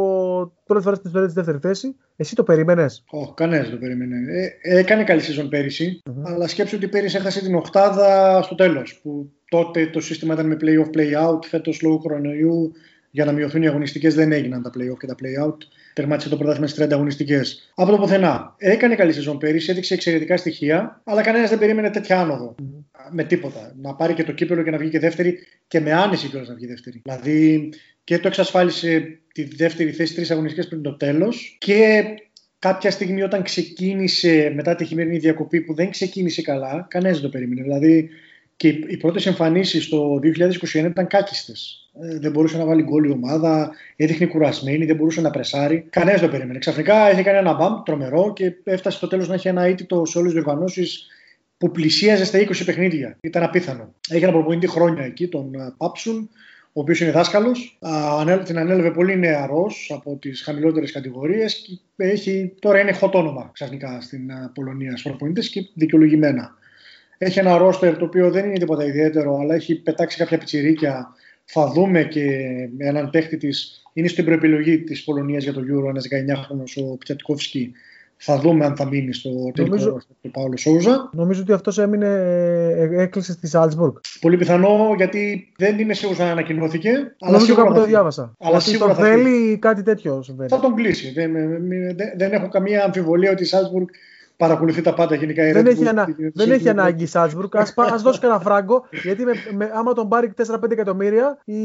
πρώτη φορά στην ιστορία της δεύτερη θέση. Εσύ το περίμενες; Όχι, oh, κανένας δεν το περίμενε. Ε, έκανε καλή σεζόν πέρυσι, mm-hmm. αλλά σκέψου ότι πέρυσι έχασε την Οχτάδα στο τέλος. Που τότε το σύστημα ήταν με play-off, play-out. Φέτος λόγω κορονοϊού για να μειωθούν οι αγωνιστικές δεν έγιναν τα play-off και τα play-out. Τερμάτισε το πρωτάθλημα στις 30 αγωνιστικές. Από το πουθενά. Έκανε καλή σεζόν πέρυσι, έδειξε εξαιρετικά στοιχεία, αλλά κανένας δεν περίμενε τέτοια άνοδο. Με τίποτα. Να πάρει και το κύπελο και να βγει και δεύτερη και με άνεση κιόλας να βγει δεύτερη. Δηλαδή και το εξασφάλισε τη δεύτερη θέση τρεις αγωνιστικές πριν το τέλος και κάποια στιγμή όταν ξεκίνησε μετά τη χειμερινή διακοπή που δεν ξεκίνησε καλά, κανένας δεν το περίμενε. Δηλαδή και οι πρώτες εμφανίσεις το 2021 ήταν κάκιστες. Ε, δεν μπορούσε να βάλει γκολ η ομάδα, έδειχνε κουρασμένη, δεν μπορούσε να πρεσάρει. Κανένας δεν το περίμενε. Ξαφνικά έχει κάνει ένα μπαμ τρομερό και έφτασε στο τέλος να έχει ένα ήττο σε όλες τις διοργανώσεις που πλησίαζε στα 20 παιχνίδια. Ήταν απίθανο. Έχει ένα προπονητή χρόνια εκεί, τον ε, Πάψουν, ο οποίος είναι δάσκαλος. Την ανέλαβε πολύ νεαρό από τις χαμηλότερες κατηγορίες και έχει, τώρα είναι χωτόνομα ξαφνικά στην ε, Πολωνία στους προπονητές και δικαιολογημένα. Έχει ένα ρόστερ το οποίο δεν είναι τίποτα ιδιαίτερο, αλλά έχει πετάξει κάποια πιτσιρίκια. Θα δούμε και έναν παίχτη της. Είναι στην προεπιλογή της Πολωνίας για το Euro, ένας 19χρονο ο Πιατικόφσκι. Θα δούμε αν θα μείνει στο τελικό νομίζω, του Παύλο Σόουζα. Νομίζω ότι αυτός έμεινε, ε, έκλεισε στη Σάλτσμπουργκ. Πολύ πιθανό γιατί δεν είμαι σίγουρος αν ανακοινώθηκε. Αλλά νομίζω κάπου το διάβασα. Αλλά ότι σίγουρα τον θέλει κάτι τέτοιο συμβαίνει. Θα τον κλείσει. Δεν, δεν, δεν έχω καμία αμφιβολία ότι η Σάλτσμπουργκ παρακολουθεί τα πάντα γενικά. Η δεν, έχει, ανα... δεν έχει ανάγκη η Σάλτσμπουργκ. Α δώσει κανένα φράγκο, γιατί με, με, άμα τον πάρει 4-5 εκατομμύρια, η...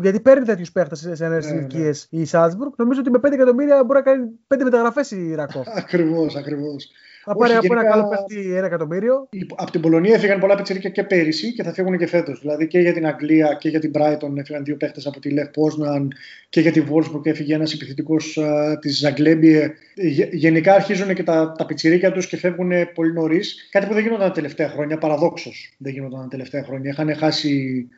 γιατί παίρνει τέτοιους παίχτες σε νέε ναι, ηλικίε ναι. η Σάλτσμπουργκ, νομίζω ότι με 5 εκατομμύρια μπορεί να κάνει 5 μεταγραφές η Ρακό. Ακριβώς, ακριβώς. Θα πάρει από ένα καλό παίχτη ένα εκατομμύριο. Από την Πολωνία έφυγαν πολλά πιτσερίκια και πέρυσι και θα φύγουν και φέτος. Δηλαδή και για την Αγγλία και για την Brighton έφυγαν δύο παίχτες από τη Λεφ Πόσναν και για τη Wolfsburg έφυγε ένας επιθετικός της Ζαγκλέμπιε. Γενικά αρχίζουν και τα, τα πιτσερίκια τους και φεύγουν πολύ νωρίς. Κάτι που δεν γινόταν τα τελευταία χρόνια, παραδόξως δεν γινόταν τα τελευταία χρόνια. Είχαν χάσει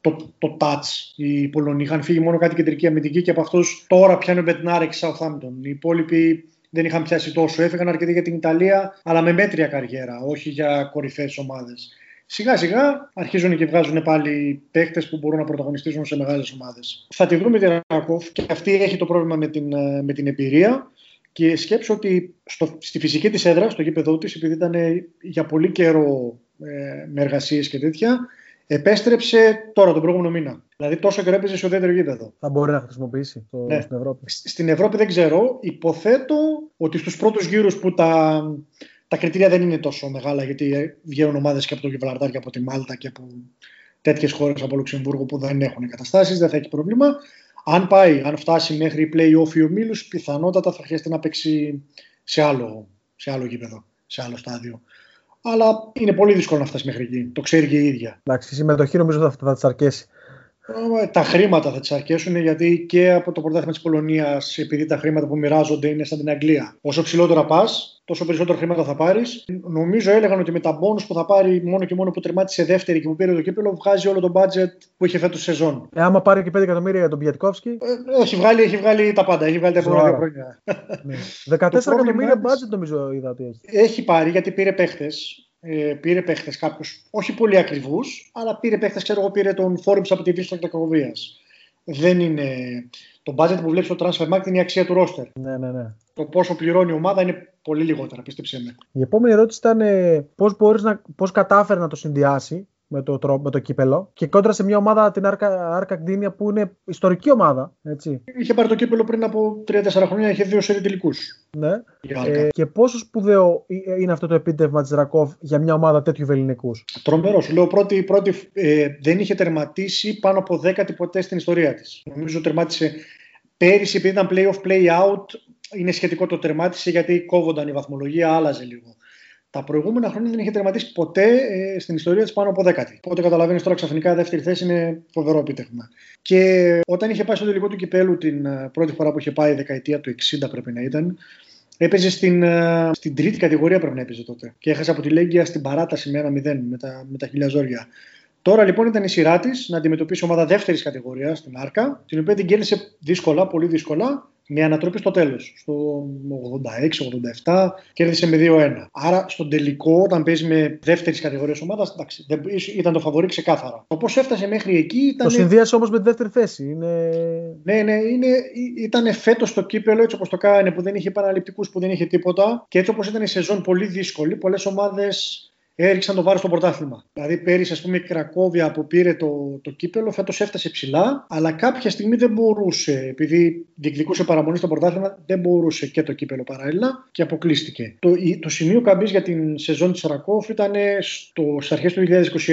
το, το touch. Οι Πολωνοί είχαν φύγει μόνο κάτι κεντρική αμυντική και από αυτούς τώρα πιάνουν Μπετνάρεκ Southampton. Οι υπόλοιποι δεν είχαν πιάσει τόσο. Έφυγαν αρκετοί για την Ιταλία, αλλά με μέτρια καριέρα, όχι για κορυφαίες ομάδες. Σιγά σιγά αρχίζουν και βγάζουν πάλι παίχτε που μπορούν να πρωταγωνιστήσουν σε μεγάλες ομάδες. Θα τη βρούμε την Ρακόφ και αυτή έχει το πρόβλημα με την, με την εμπειρία. Και σκέψω ότι στο, στη φυσική της έδρα, στο γήπεδό της, επειδή ήταν για πολύ καιρό ε, με εργασίες και τέτοια, Επέστρεψε τώρα τον προηγούμενο μήνα. Δηλαδή τόσο καιρό έπαιζε στο δεύτερο γήπεδο. Θα μπορεί να χρησιμοποιήσει το, ναι. στην Ευρώπη. Στην Ευρώπη δεν ξέρω. Υποθέτω ότι στους πρώτους γύρους που τα, τα κριτήρια δεν είναι τόσο μεγάλα, γιατί βγαίνουν ομάδες και από το Γιβραλτάρ και από τη Μάλτα και από τέτοιες χώρες από Λουξεμβούργο που δεν έχουν καταστάσει, δεν θα έχει πρόβλημα. Αν πάει, αν φτάσει μέχρι play-off ή ομίλους, πιθανότατα θα χρειαστεί να παίξει σε άλλο, σε άλλο γήπεδο, σε άλλο στάδιο αλλά είναι πολύ δύσκολο να φτάσει μέχρι εκεί. Το ξέρει και η ίδια. Εντάξει, η συμμετοχή νομίζω θα, θα της αρκέσει. Ε, τα χρήματα θα τις αρκέσουν γιατί και από το πρωτάθλημα της Πολωνίας, επειδή τα χρήματα που μοιράζονται είναι σαν την Αγγλία. Όσο ψηλότερα πας, τόσο περισσότερα χρήματα θα πάρεις. Νομίζω έλεγαν ότι με τα μπόνου που θα πάρει μόνο και μόνο που τερμάτισε δεύτερη και που πήρε το κύπελο, βγάζει όλο το budget που είχε φέτος σεζόν. Ε, άμα πάρει και 5 εκατομμύρια για τον Πιατκόφσκι. Ε, έχει, βγάλει, έχει βγάλει τα πάντα. Έχει βγάλει τα επόμενα χρόνια. 14 ναι. εκατομμύρια budget νομίζω είδα ότι έχει. Έχει πάρει γιατί πήρε παίχτες ε, πήρε παίχτες κάποιους, όχι πολύ ακριβούς, αλλά πήρε παίχτες, ξέρω εγώ, πήρε τον Φόρμπ από τη Βίστα Κακοβία. Δεν είναι. Το budget που βλέπεις στο transfer market είναι η αξία του roster. Ναι, ναι, ναι. Το πόσο πληρώνει η ομάδα είναι Πολύ λιγότερα, πίστεψέ με. Η επόμενη ερώτηση ήταν ε, πώς, μπορείς να, πώς κατάφερε να το συνδυάσει με το, με το κύπελο και κόντρα σε μια ομάδα την Άρκα, Άρκα Κτίνια που είναι ιστορική ομάδα. Έτσι. Είχε πάρει το κύπελο πριν από 3-4 χρόνια, είχε δύο σερή τελικούς. Ναι. Ε, και πόσο σπουδαίο είναι αυτό το επίτευγμα της Ρακόφ για μια ομάδα τέτοιου βεληνικούς; Τρομερός. Λέω πρώτη, πρώτη ε, δεν είχε τερματίσει πάνω από 10 ποτέ στην ιστορία της. Νομίζω τερμάτισε πέρυσι επειδή ήταν play-off, play-out. Είναι σχετικό το τερμάτισε γιατί κόβονταν η βαθμολογία, άλλαζε λίγο. Τα προηγούμενα χρόνια δεν είχε τερματίσει ποτέ ε, στην ιστορία της πάνω από δέκατη. Οπότε καταλαβαίνεις τώρα ξαφνικά δεύτερη θέση είναι φοβερό επίτευγμα. Και όταν είχε πάει στο τελικό του κυπέλου την ε, πρώτη φορά που είχε πάει, δεκαετία του 60 πρέπει να ήταν, Έπαιζε στην, ε, στην τρίτη κατηγορία πρέπει να έπαιζε τότε. Και έχασε από τη Λέγκια στην παράταση με ένα 0 με τα, με τα χιλιά ζόρια. Τώρα λοιπόν ήταν η σειρά της να αντιμετωπίσει ομάδα δεύτερης κατηγορίας στην Άρκα, την οποία την κέρδισε δύσκολα, πολύ δύσκολα, με ανατροπή στο τέλος. Στο 86-87 κέρδισε με 2-1. Άρα στον τελικό, όταν παίζει με δεύτερης κατηγορίας ομάδας, ήταν το φαβορή ξεκάθαρα. Το πώς έφτασε μέχρι εκεί ήταν. Το συνδύασε όμως με τη δεύτερη θέση. Είναι... Ναι, ναι, είναι, ήταν φέτος το κύπελο έτσι όπως το κάνει που δεν είχε παραληπτικού, που δεν είχε τίποτα και έτσι όπως ήταν η σεζόν πολύ δύσκολη. Πολλές ομάδες έριξαν το βάρο στο πρωτάθλημα. Δηλαδή, πέρυσι, ας πούμε, η Κρακόβια που πήρε το, το κύπελο, φέτος έφτασε ψηλά, αλλά κάποια στιγμή δεν μπορούσε, επειδή διεκδικούσε παραμονή στο πρωτάθλημα, δεν μπορούσε και το κύπελο παράλληλα και αποκλείστηκε. Το, το σημείο καμπής για την σεζόν της Ρακόφ ήταν στις αρχές του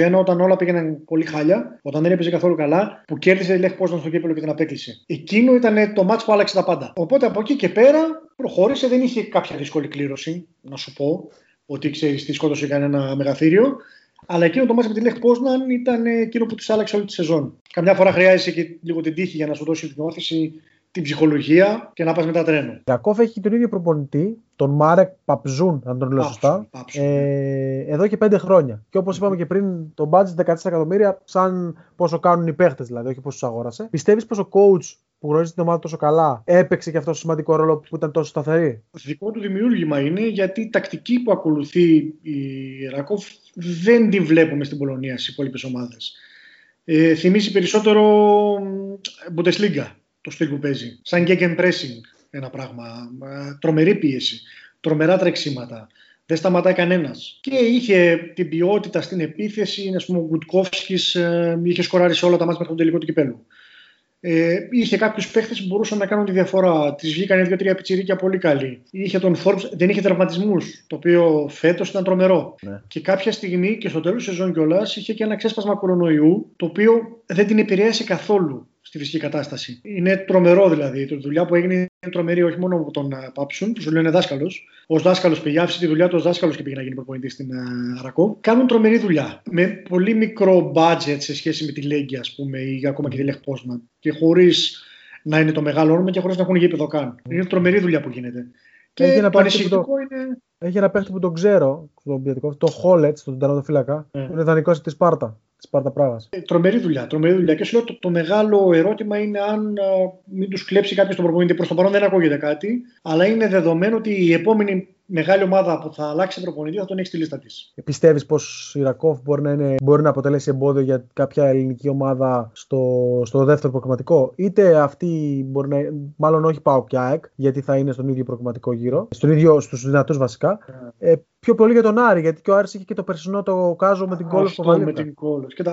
2021, όταν όλα πήγαιναν πολύ χάλια, όταν δεν έπαιζε καθόλου καλά, που κέρδισε η Λέχ Πόσταν στο κύπελο και την απέκλεισε. Εκείνο ήταν το μάτσο που άλλαξε τα πάντα. Οπότε από εκεί και πέρα προχώρησε, δεν είχε κάποια δύσκολη κλήρωση, να σου πω ότι ξέρεις τι σκότωσε κανένα μεγαθύριο. Αλλά εκείνο το μάτι με τη Λέχ Πόσναν ήταν εκείνο που της άλλαξε όλη τη σεζόν. Καμιά φορά χρειάζεσαι και λίγο την τύχη για να σου δώσει την όθηση, την ψυχολογία και να πας μετά τρένο. Ιακώφ έχει τον ίδιο προπονητή, τον Μάρεκ Παπζούν, αν τον λέω σωστά, ε, εδώ και πέντε χρόνια. Και όπως είπαμε και πριν, το budget 14 εκατομμύρια, σαν πόσο κάνουν οι παίχτες δηλαδή, όχι πόσο τους αγόρασε. Πιστεύεις πως ο coach που γνωρίζει την ομάδα τόσο καλά, έπαιξε και αυτό το σημαντικό ρόλο που ήταν τόσο σταθερή; Δικό του δημιούργημα είναι γιατί η τακτική που ακολουθεί η Ρακόφ δεν τη βλέπουμε στην Πολωνία στις υπόλοιπες ομάδες. Ε, θυμίζει περισσότερο Bundesliga το στυλ που παίζει. Σαν gegen pressing ένα πράγμα. Ε, τρομερή πίεση. Τρομερά τρεξίματα. Δεν σταματάει κανένας. Και είχε την ποιότητα στην επίθεση. Α πούμε, ο Γκουτκόφσκι ε, είχε σκοράρει σε όλα τα μάτια μέχρι τον τελικό του κυπέλου ε, είχε κάποιους παίχτες που μπορούσαν να κάνουν τη διαφορά. Τη βγήκαν δύο-τρία πιτσιρίκια πολύ καλή. Είχε τον Forbes, δεν είχε τραυματισμούς, το οποίο φέτος ήταν τρομερό. Ναι. Και κάποια στιγμή και στο τέλος της σεζόν κιόλας είχε και ένα ξέσπασμα κορονοϊού, το οποίο δεν την επηρέασε καθόλου στη φυσική κατάσταση. Είναι τρομερό δηλαδή. Η δουλειά που έγινε είναι τρομερή όχι μόνο από τον Πάψουν, που σου λένε δάσκαλος. Ω δάσκαλος πήγε, άφησε τη δουλειά του ως δάσκαλος και πήγε να γίνει προπονητής στην Αρακό. Κάνουν τρομερή δουλειά. Με πολύ μικρό budget σε σχέση με τη Λέγκη, ας πούμε, ή ακόμα και τη Λεχ Πόσνα. Και χωρίς να είναι το μεγάλο όνομα και χωρίς να έχουν γήπεδο καν. Είναι τρομερή δουλειά που γίνεται. Και έχει ένα, το το... είναι... έχει ένα παίχτη που τον ξέρω, το Χόλετς, τον τερματοφύλακα, yeah. είναι δανεικός της Σπάρτα. Σπάρτα Πράγα. Ε, τρομερή δουλειά. Τρομερή δουλειά. Και σου λέω το, το μεγάλο ερώτημα είναι αν α, μην τους κλέψει κάποιος τον προπονητή. Προς το παρόν δεν ακούγεται κάτι, αλλά είναι δεδομένο ότι η επόμενη μεγάλη ομάδα που θα αλλάξει προπονητή θα τον έχει στη λίστα της. Πιστεύεις πως η Ρακόφ μπορεί να, είναι, μπορεί να αποτελέσει εμπόδιο για κάποια ελληνική ομάδα στο, στο δεύτερο προκριματικό, είτε αυτή μπορεί να. Μάλλον όχι πάω και ΑΕΚ, γιατί θα είναι στον ίδιο προκριματικό γύρο, στον ίδιο, στους δυνατούς βασικά. Yeah. Ε, πιο πολύ για τον Άρη, γιατί και ο Άρης είχε και το περσινό το κάζο με την κόλος στο με την κόλος. Και,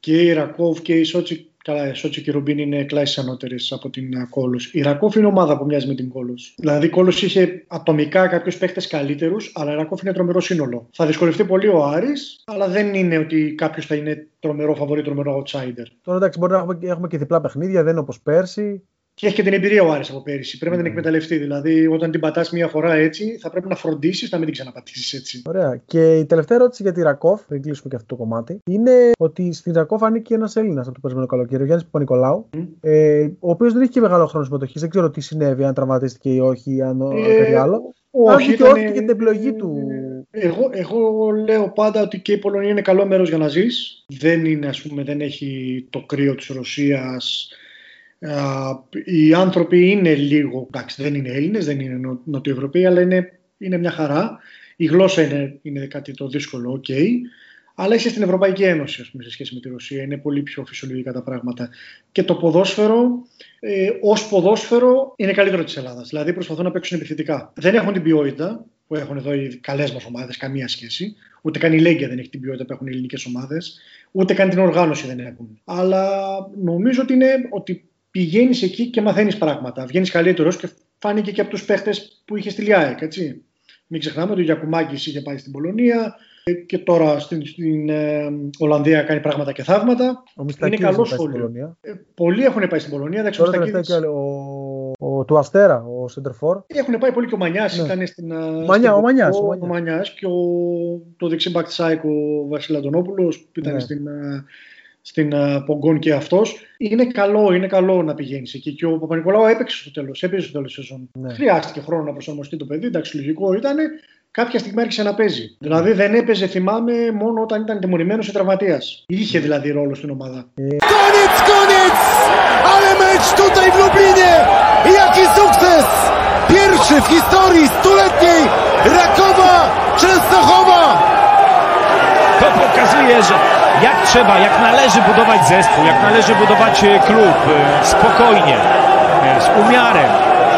και η Ρακόφ και η Σότσι Καλά, η Σότσι και η Ρουμπίν είναι κλάσεις ανώτερες από την ε, Κόλος. Η Ρακόφ είναι ομάδα που μοιάζει με την Κόλος. Δηλαδή, η Κόλος είχε ατομικά κάποιους παίχτες καλύτερους, αλλά η Ρακόφ είναι τρομερό σύνολο. Θα δυσκολευτεί πολύ ο Άρης, αλλά δεν είναι ότι κάποιος θα είναι τρομερό φαβορή, τρομερό outsider. Τώρα εντάξει, μπορεί να έχουμε, έχουμε και διπλά παιχνίδια, δεν είναι όπως πέρσι. Και έχει και την εμπειρία ο Άρης από πέρυσι. Πρέπει να την ναι. εκμεταλλευτεί. Δηλαδή, όταν την πατάς μία φορά έτσι, θα πρέπει να φροντίσεις να μην την ξαναπατήσεις έτσι. Ωραία. Και η τελευταία ερώτηση για τη Ρακόφ, πριν κλείσουμε και αυτό το κομμάτι, είναι ότι στην Ρακόφ ανήκει ένας Έλληνας από το περσμένο καλοκαίρι, ο Γιάννης Παπα-Νικολάου, mm. ε, ο οποίος δεν είχε και μεγάλο χρόνο συμμετοχής. Δεν ξέρω τι συνέβη, αν τραυματίστηκε ή όχι, αν ε, κάτι άλλο. Όχι, ήταν... και όχι και την επιλογή του. Εγώ, εγώ λέω πάντα ότι και η Πολωνία είναι καλό μέρος για να ζεις. Δεν είναι, ας πούμε, δεν έχει το κρύο της Ρωσίας οι άνθρωποι είναι λίγο, εντάξει δεν είναι Έλληνες, δεν είναι Νοτιοευρωπαίοι, αλλά είναι, είναι μια χαρά. Η γλώσσα είναι, είναι κάτι το δύσκολο, ok. Αλλά είσαι στην Ευρωπαϊκή Ένωση, ας πούμε, σε σχέση με τη Ρωσία. Είναι πολύ πιο φυσιολογικά τα πράγματα. Και το ποδόσφαιρο, ε, ως ποδόσφαιρο, είναι καλύτερο της Ελλάδας. Δηλαδή προσπαθούν να παίξουν επιθετικά. Δεν έχουν την ποιότητα που έχουν εδώ οι καλές μας ομάδες, καμία σχέση. Ούτε καν η Λέγκια δεν έχει την ποιότητα που έχουν οι ελληνικές ομάδες. Ούτε καν την οργάνωση δεν έχουν. Αλλά νομίζω ότι, είναι, ότι πηγαίνεις εκεί και μαθαίνεις πράγματα. Βγαίνεις καλύτερος και φάνηκε και από τους παίχτες που είχε στη Λιάεκ. Έτσι. Μην ξεχνάμε ότι ο Γιακουμάκης είχε πάει στην Πολωνία και τώρα στην, στην ε, Ολλανδία κάνει πράγματα και θαύματα. Ο είναι καλό σχόλιο. Ε, πολλοί έχουν πάει στην Πολωνία. Τώρα τελευταία και ο, ο, του Αστέρα, ο Σεντερφόρ. Έχουν πάει πολύ και ο Μανιάς. Ναι. Ήταν στην. Ε, Μανιά, στην, ο Μανιάς. Ο, Μανιάς και ο, το δεξί μπακ ο Βασίλη Αντωνόπουλο που ήταν ναι. στην, ε, στην uh, Πογκόν και αυτός. Είναι καλό, είναι καλό να πηγαίνεις εκεί. Και ο Παπα-Νικολάου έπαιξε στο τέλος. Έπαιζε στο τέλος της σεζόν. Ναι. Χρειάστηκε χρόνο να προσαρμοστεί το παιδί. Εντάξει, λογικό ήταν. Κάποια στιγμή άρχισε να παίζει. Δηλαδή δεν έπαιζε, θυμάμαι, μόνο όταν ήταν τιμωρημένο ή τραυματίας. Είχε δηλαδή ρόλο στην ομάδα. Koniec, koniec! Ale mecz tutaj w Lublinie! Jaki sukces! Pierwszy w historii stuletniej Rakowa pokazuje, że jak trzeba, jak należy budować zespół, jak należy budować e, klub e, spokojnie, e, z umiarem.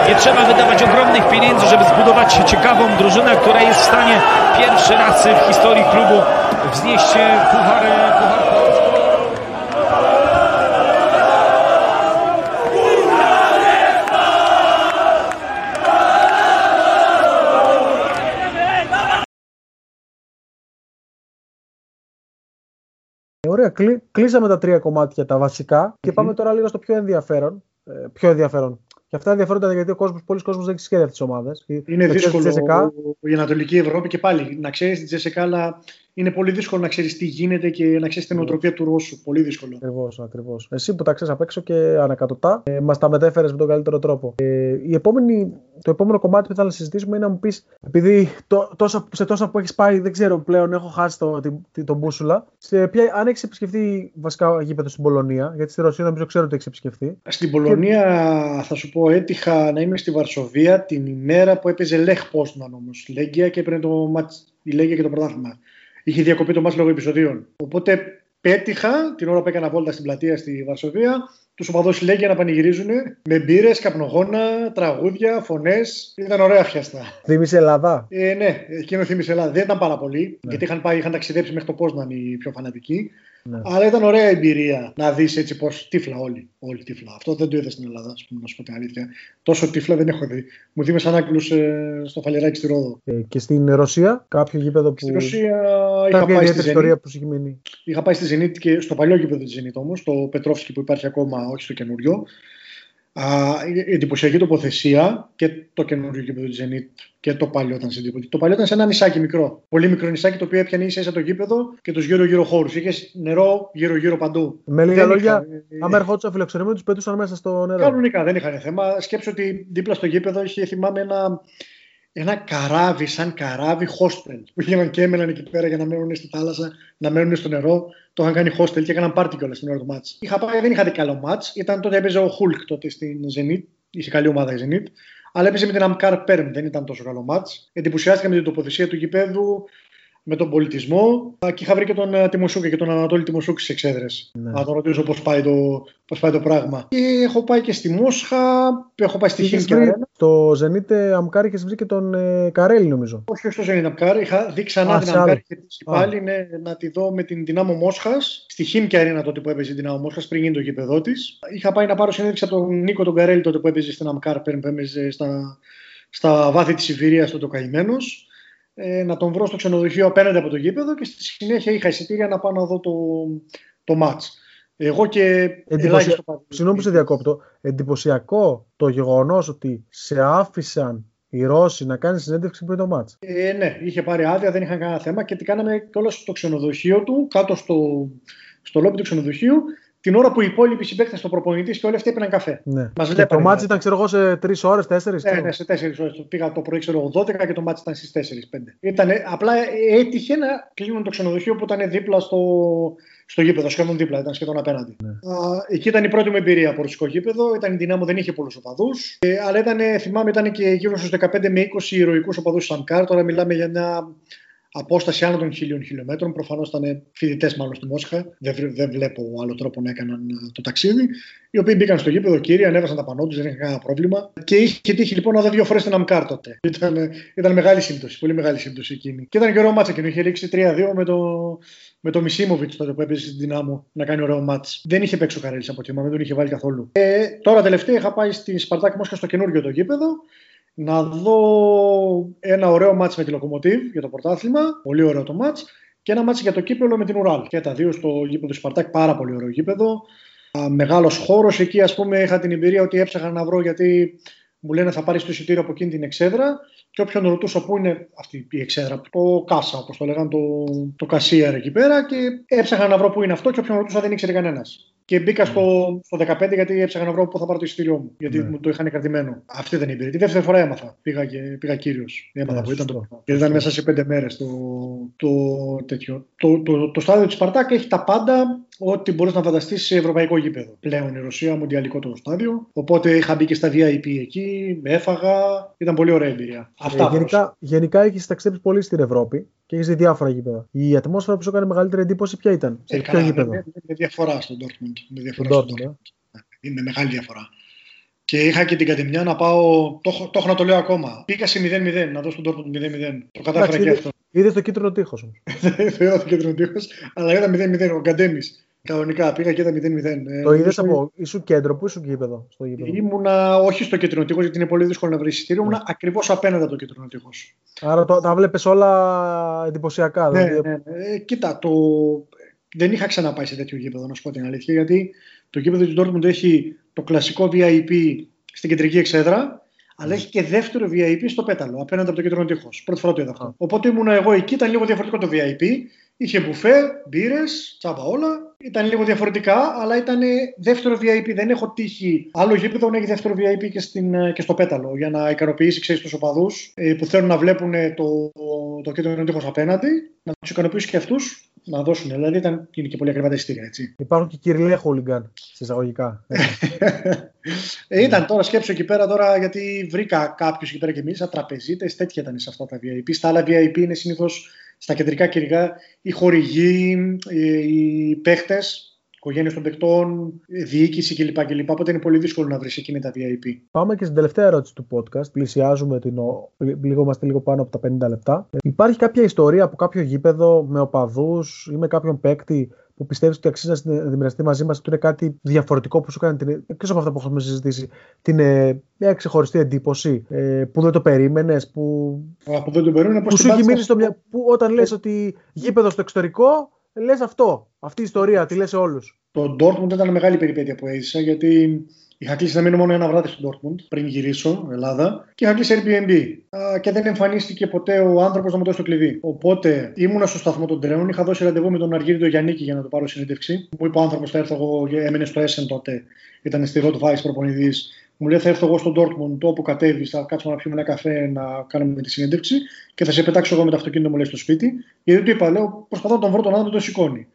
Nie trzeba wydawać ogromnych pieniędzy, żeby zbudować ciekawą drużynę, która jest w stanie pierwszy raz w historii klubu wznieść puchar, puchar Ωραία, κλείσαμε τα τρία κομμάτια τα βασικά και πάμε τώρα λίγο στο πιο ενδιαφέρον. Ε, πιο ενδιαφέρον. Και αυτά ενδιαφέροντα γιατί ο κόσμος, πολλοί κόσμος δεν έχει σχέδια αυτές τις ομάδες. Είναι δύσκολο η Ανατολική Ευρώπη και πάλι να ξέρεις την Τζεσεκά, αλλά είναι πολύ δύσκολο να ξέρεις τι γίνεται και να ξέρεις την νοοτροπία του Ρώσου. Πολύ δύσκολο. Ακριβώς, ακριβώς. Εσύ που τα ξέρεις απ' έξω και ανακατοτά, ε, μας τα μετέφερες με τον καλύτερο τρόπο. Ε, η επόμενη, το επόμενο κομμάτι που θα να συζητήσουμε είναι να μου πεις, επειδή το, τόσα, σε τόσα που έχεις πάει, δεν ξέρω πλέον, έχω χάσει το, την, τον μπούσουλα. Σε ποια, αν έχεις επισκεφθεί βασικά γήπεδο στην Πολωνία, γιατί στη Ρωσία νομίζω ξέρω ότι έχεις επισκεφθεί. Στην Πολωνία, και... θα σου πω, έτυχα να είμαι στη Βαρσοβία την ημέρα που έπαιζε Λεχ Πόσναν όμως. Λέγκια και έπαιρνε το η Λέγκια και το πρωτάθλημα είχε διακοπεί το μάτς λόγω επεισοδίων. Οπότε πέτυχα την ώρα που έκανα βόλτα στην πλατεία στη Βαρσοβία τους οπαδούς Λέγια να πανηγυρίζουν με μπύρες, καπνογόνα, τραγούδια, φωνές. Ήταν ωραία φιαστά. Θύμησε Ελλάδα; Ε, ναι, εκείνο θύμισε Ελλάδα. Δεν ήταν πάρα πολύ, ναι. γιατί είχαν, πάει, είχαν ταξιδέψει μέχρι το Πόσναν οι πιο φανατικοί. Ναι. Αλλά ήταν ωραία εμπειρία να δεις έτσι πώ τύφλα όλοι. Όλοι τύφλα. Αυτό δεν το είδα στην Ελλάδα, ας πούμε, να σου πω την αλήθεια. Τόσο τύφλα δεν έχω δει. Μου δίνει σαν άκλου ε, στο φαλεράκι στη Ρόδο. Ε, και στην Ρωσία, κάποιο γήπεδο που. Στη Ρωσία είχα πάει στη ιστορία που σου έχει μείνει. Είχα πάει στη Ζενίτ και στο παλιό γήπεδο της Ζενίτ όμως, το Πετρόφσκι που υπάρχει ακόμα, όχι στο καινούριο εντυπωσιακή τοποθεσία και το καινούριο γήπεδο του Zenit και το παλιό ήταν σε εντύπωση. Το παλιό ήταν σε ένα νησάκι μικρό. Πολύ μικρό νησάκι το οποίο έπιανε ίσα ίσα το γήπεδο και τους γύρω-γύρω χώρους. Είχες νερό γύρω-γύρω παντού. Με λίγα λόγια, είχα... άμα ερχόντουσαν φιλοξενούμενοι, τους πετούσαν μέσα στο νερό. Κανονικά δεν είχαν θέμα. Σκέψω ότι δίπλα στο γήπεδο είχε, θυμάμαι, ένα, ένα καράβι, σαν καράβι hostel που γίναν και έμεναν εκεί πέρα για να μένουν στη θάλασσα, να μένουν στο νερό. Το είχαν κάνει hostel και έκαναν πάρτι κιόλας στην ώρα του μάτς. Είχα πάει, δεν είχα δει καλό μάτς. Ήταν τότε έπαιζε ο Hulk τότε στην Zenit. Είχε καλή ομάδα η Zenit. Αλλά έπαιζε με την Αμκάρ Περμ. Δεν ήταν τόσο καλό ματς. Εντυπωσιάστηκα με την τοποθεσία του γηπέδου με τον πολιτισμό. Και είχα βρει και τον ε, Τιμοστσούκ και τον Ανατόλι Τιμοστσούκ στις εξέδρες. Ναι. Να τον ρωτήσω πώς πάει, το, πώς πάει το πράγμα. Και έχω πάει και στη Μόσχα, έχω πάει στη Χίμκια. Το Zenit Αμκάρ είχες βρει και τον ε, Καρέλη, νομίζω. Όχι, όχι στο Zenit Αμκάρ. Είχα δει ξανά την Αμκάρ και πάλι ναι, να τη δω με την Ντιναμό Μόσχας. Στη Χίμκια Αρένα τότε που έπαιζε η Ντιναμό Μόσχας πριν γίνει το γήπεδό της. Είχα πάει να πάρω συνέντευξη από τον Νίκο τον Καρέλη τότε που έπαιζε στην Αμκάρ που έπαιζε στα, στα βάθη της Σιβηρία τότε ο καημένος ε, να τον βρω στο ξενοδοχείο απέναντι από το γήπεδο και στη συνέχεια είχα εισιτήρια να πάω να δω το, το μάτς. Εγώ και Εντυπωσια... Συγγνώμη που σε διακόπτω. Εντυπωσιακό το γεγονός ότι σε άφησαν οι Ρώσοι να κάνει συνέντευξη πριν το μάτς. Ε, ναι, είχε πάρει άδεια, δεν είχαν κανένα θέμα και τι κάναμε κιόλας στο ξενοδοχείο του, κάτω στο, στο λόμπι του ξενοδοχείου την ώρα που οι υπόλοιποι συμπαίκτες στο προπονητής και όλοι αυτοί έπαιρναν καφέ. Ναι. Μας και το μάτι ήταν, ξέρω εγώ, σε τρεις ώρες, τέσσερις. Ναι, ναι, σε τέσσερις ώρες. Πήγα το πρωί, ξέρω 12 και το μάτι ήταν στις 4-5. Ήταν, απλά έτυχε να κλείνουν το ξενοδοχείο που ήταν δίπλα στο, στο γήπεδο, σχεδόν δίπλα, ήταν σχεδόν απέναντι. Ναι. Α, εκεί ήταν η πρώτη μου εμπειρία από ρωσικό γήπεδο. Ήταν η δυνάμω, δεν είχε πολλούς οπαδούς. Ε, αλλά ήταν, θυμάμαι, ήταν και γύρω στους 15 με 20 ηρωικούς οπαδούς Σανκάρ. Τώρα μιλάμε για μια απόσταση άνω των χίλιων χιλιόμετρων. Προφανώς ήταν φοιτητές μάλλον στη Μόσχα. Δεν, δεν βλέπω άλλο τρόπο να έκαναν ε, το ταξίδι. Οι οποίοι μπήκαν στο γήπεδο, κύριε, ανέβασαν τα πανό τους, δεν είχαν κανένα πρόβλημα. Και είχε τύχει λοιπόν να δει δύο φορές την Αμκάρ τότε. Ήταν, ήταν μεγάλη σύμπτωση, πολύ μεγάλη σύμπτωση εκείνη. Και ήταν και ωραίο ματς εκείνο. Είχε λήξει 3-2 με το, με το Μισίμοβιτς τότε που έπαιζε στην Ντιναμό να κάνει ωραίο ματς. Δεν είχε παίξει ο Καρέλης από τίμα, δεν τον είχε βάλει καθόλου. Ε, τώρα τελευταία είχα πάει στη Σπαρτάκ Μόσχα στο καινούργιο το γήπεδο να δω ένα ωραίο ματς με τη Λοκομοτίβ για το πρωτάθλημα, πολύ ωραίο το ματς, και ένα ματς για το κύπελλο με την Ουράλ. Και τα δύο στο γήπεδο του Σπαρτάκ, πάρα πολύ ωραίο γήπεδο. Μεγάλος χώρος, εκεί ας πούμε είχα την εμπειρία ότι έψαχνα να βρω γιατί μου λένε θα πάρεις το εισιτήριο από εκείνη την εξέδρα και όποιον ρωτούσα πού είναι αυτή η εξέδρα, το κάσα όπως το λέγανε, το, το κασίερ εκεί πέρα και έψαχνα να βρω πού είναι αυτό και όποιον ρωτούσα δεν ήξερε κανένας. Και μπήκα στο, ναι. στο 15 γιατί έψαχνα να βρω πού θα πάρω το εισιτήριό μου. Γιατί ναι. μου το είχαν κρατημένο. Αυτή δεν είναι η Τη δεύτερη φορά έμαθα. Πήγα, και, πήγα κύριος. Έμαθα ναι, που ήταν το. Γιατί ήταν μέσα σε πέντε μέρες το, το, τέτοιο. Το, το, το, το στάδιο της Σπαρτάκ έχει τα πάντα ό,τι μπορείς να φανταστείς σε ευρωπαϊκό γήπεδο. Πλέον η Ρωσία, μοντιαλικό το στάδιο. Οπότε είχα μπει και στα VIP εκεί, με έφαγα. Ήταν πολύ ωραία εμπειρία. Ε, Αυτά γενικά, γενικά έχεις ταξιδέψει πολύ στην Ευρώπη και έχεις δει διάφορα γήπεδα. Η ατμόσφαιρα που σου έκανε μεγαλύτερη εντύπωση ποια ήταν, σε ε, ποιο γήπεδο; Είναι διαφορά στον Dortmund. Με διαφορά στον Dortmund. Ε. Είναι μεγάλη διαφορά. Και είχα και την κατεμιά να πάω. Το, το έχω να το λέω ακόμα. Πήγα σε 0-0, να δω στον Dortmund 0-0. Το κατάφερα και αυτό. Είδες το κίτρινο τείχος όμως. [LAUGHS] Δεν είδα το κίτρινο τείχος, αλλά είδα 0-0. Ο Γκαντέμις Κανονικά πήγα και είδα 0-0. Ε, το είδες από. ήσουν κέντρο, πού ήσουν γήπεδο. Στο γήπεδο; Ήμουνα όχι στο κεντρικό τείχο, γιατί είναι πολύ δύσκολο να βρεις εισιτήριο. Ήμουνα ναι. ακριβώς απέναντι από το κεντρικό τείχο. Άρα το, τα βλέπεις όλα εντυπωσιακά. Ναι, δηλαδή. ναι, ναι. Ε, κοίτα, το... δεν είχα ξαναπάει σε τέτοιο γήπεδο, να σου πω την αλήθεια, γιατί το γήπεδο του Dortmund έχει το κλασικό VIP στην κεντρική εξέδρα, αλλά έχει και δεύτερο VIP στο πέταλο, απέναντι από το κεντρικό τείχο. Πρώτη φορά το είδα αυτό. Οπότε ήμουν εγώ εκεί, ήταν λίγο διαφορετικό το VIP. Είχε μπουφέ, μπύρες, τσάμπα όλα. Ήταν λίγο διαφορετικά, αλλά ήταν δεύτερο VIP. Δεν έχω τύχει άλλο γήπεδο να έχει δεύτερο VIP και, στην, και στο πέταλο για να ικανοποιήσει ξέρεις τους οπαδούς ε, που θέλουν να βλέπουν το, το κέντρο τείχο απέναντι, να τους ικανοποιήσει και αυτούς να δώσουν. Δηλαδή ήταν, είναι και πολύ ακριβά τα εισιτήρια. Έτσι. Υπάρχουν και κυριλέ χούλιγκαν σε εισαγωγικά. [LAUGHS] ε, ήταν τώρα σκέψω εκεί πέρα τώρα γιατί βρήκα κάποιους εκεί πέρα και μίλησα τραπεζίτες, τέτοια ήταν σε αυτά τα VIP. Στα άλλα VIP είναι συνήθως στα κεντρικά κυρικά οι χορηγοί, οι παίχτες, οικογένειες των παιχτών, διοίκηση κλπ. κλπ. Οπότε είναι πολύ δύσκολο να βρεις εκείνη τα VIP. Πάμε και στην τελευταία ερώτηση του podcast. Πλησιάζουμε την. Λίγο, είμαστε λίγο πάνω από τα 50 λεπτά. Υπάρχει κάποια ιστορία από κάποιο γήπεδο με οπαδούς ή με κάποιον παίκτη που πιστεύεις ότι αξίζει να δημιουργηθεί μαζί μας, ότι είναι κάτι διαφορετικό που σου κάνει την. εκτός από αυτά που έχουμε συζητήσει, την ε, μια ξεχωριστή εντύπωση ε, που δεν το περίμενες, που. που δεν το περίμενε, που σου έχει μείνει στο μια. που όταν λες ότι γήπεδο στο εξωτερικό, λες αυτό. Αυτή η ιστορία, τη λες σε όλους. Το Dortmund ήταν μεγάλη περιπέτεια που έζησα γιατί Είχα κλείσει να μείνω μόνο ένα βράδυ στο Dortmund πριν γυρίσω Ελλάδα και είχα κλείσει Airbnb. Α, και δεν εμφανίστηκε ποτέ ο άνθρωπος να μου δώσει το κλειδί. Οπότε ήμουνα στο σταθμό των τρένων, είχα δώσει ραντεβού με τον Αργύριο Γιαννίκη για να το πάρω συνέντευξη. Μου είπε ο άνθρωπος θα έρθω εγώ, έμενε στο Essen τότε, ήταν στη Rot Vice προπονητής. Μου λέει θα έρθω εγώ στο Dortmund, όπου κατέβεις, θα κάτσουμε να πιούμε ένα καφέ να κάνουμε τη συνέντευξη και θα σε πετάξω εγώ με το αυτοκίνητο μου λέει στο σπίτι. Γιατί του είπα, λέω, προσπαθώ να τον βρω τον άνθρωπο, το σηκώνει.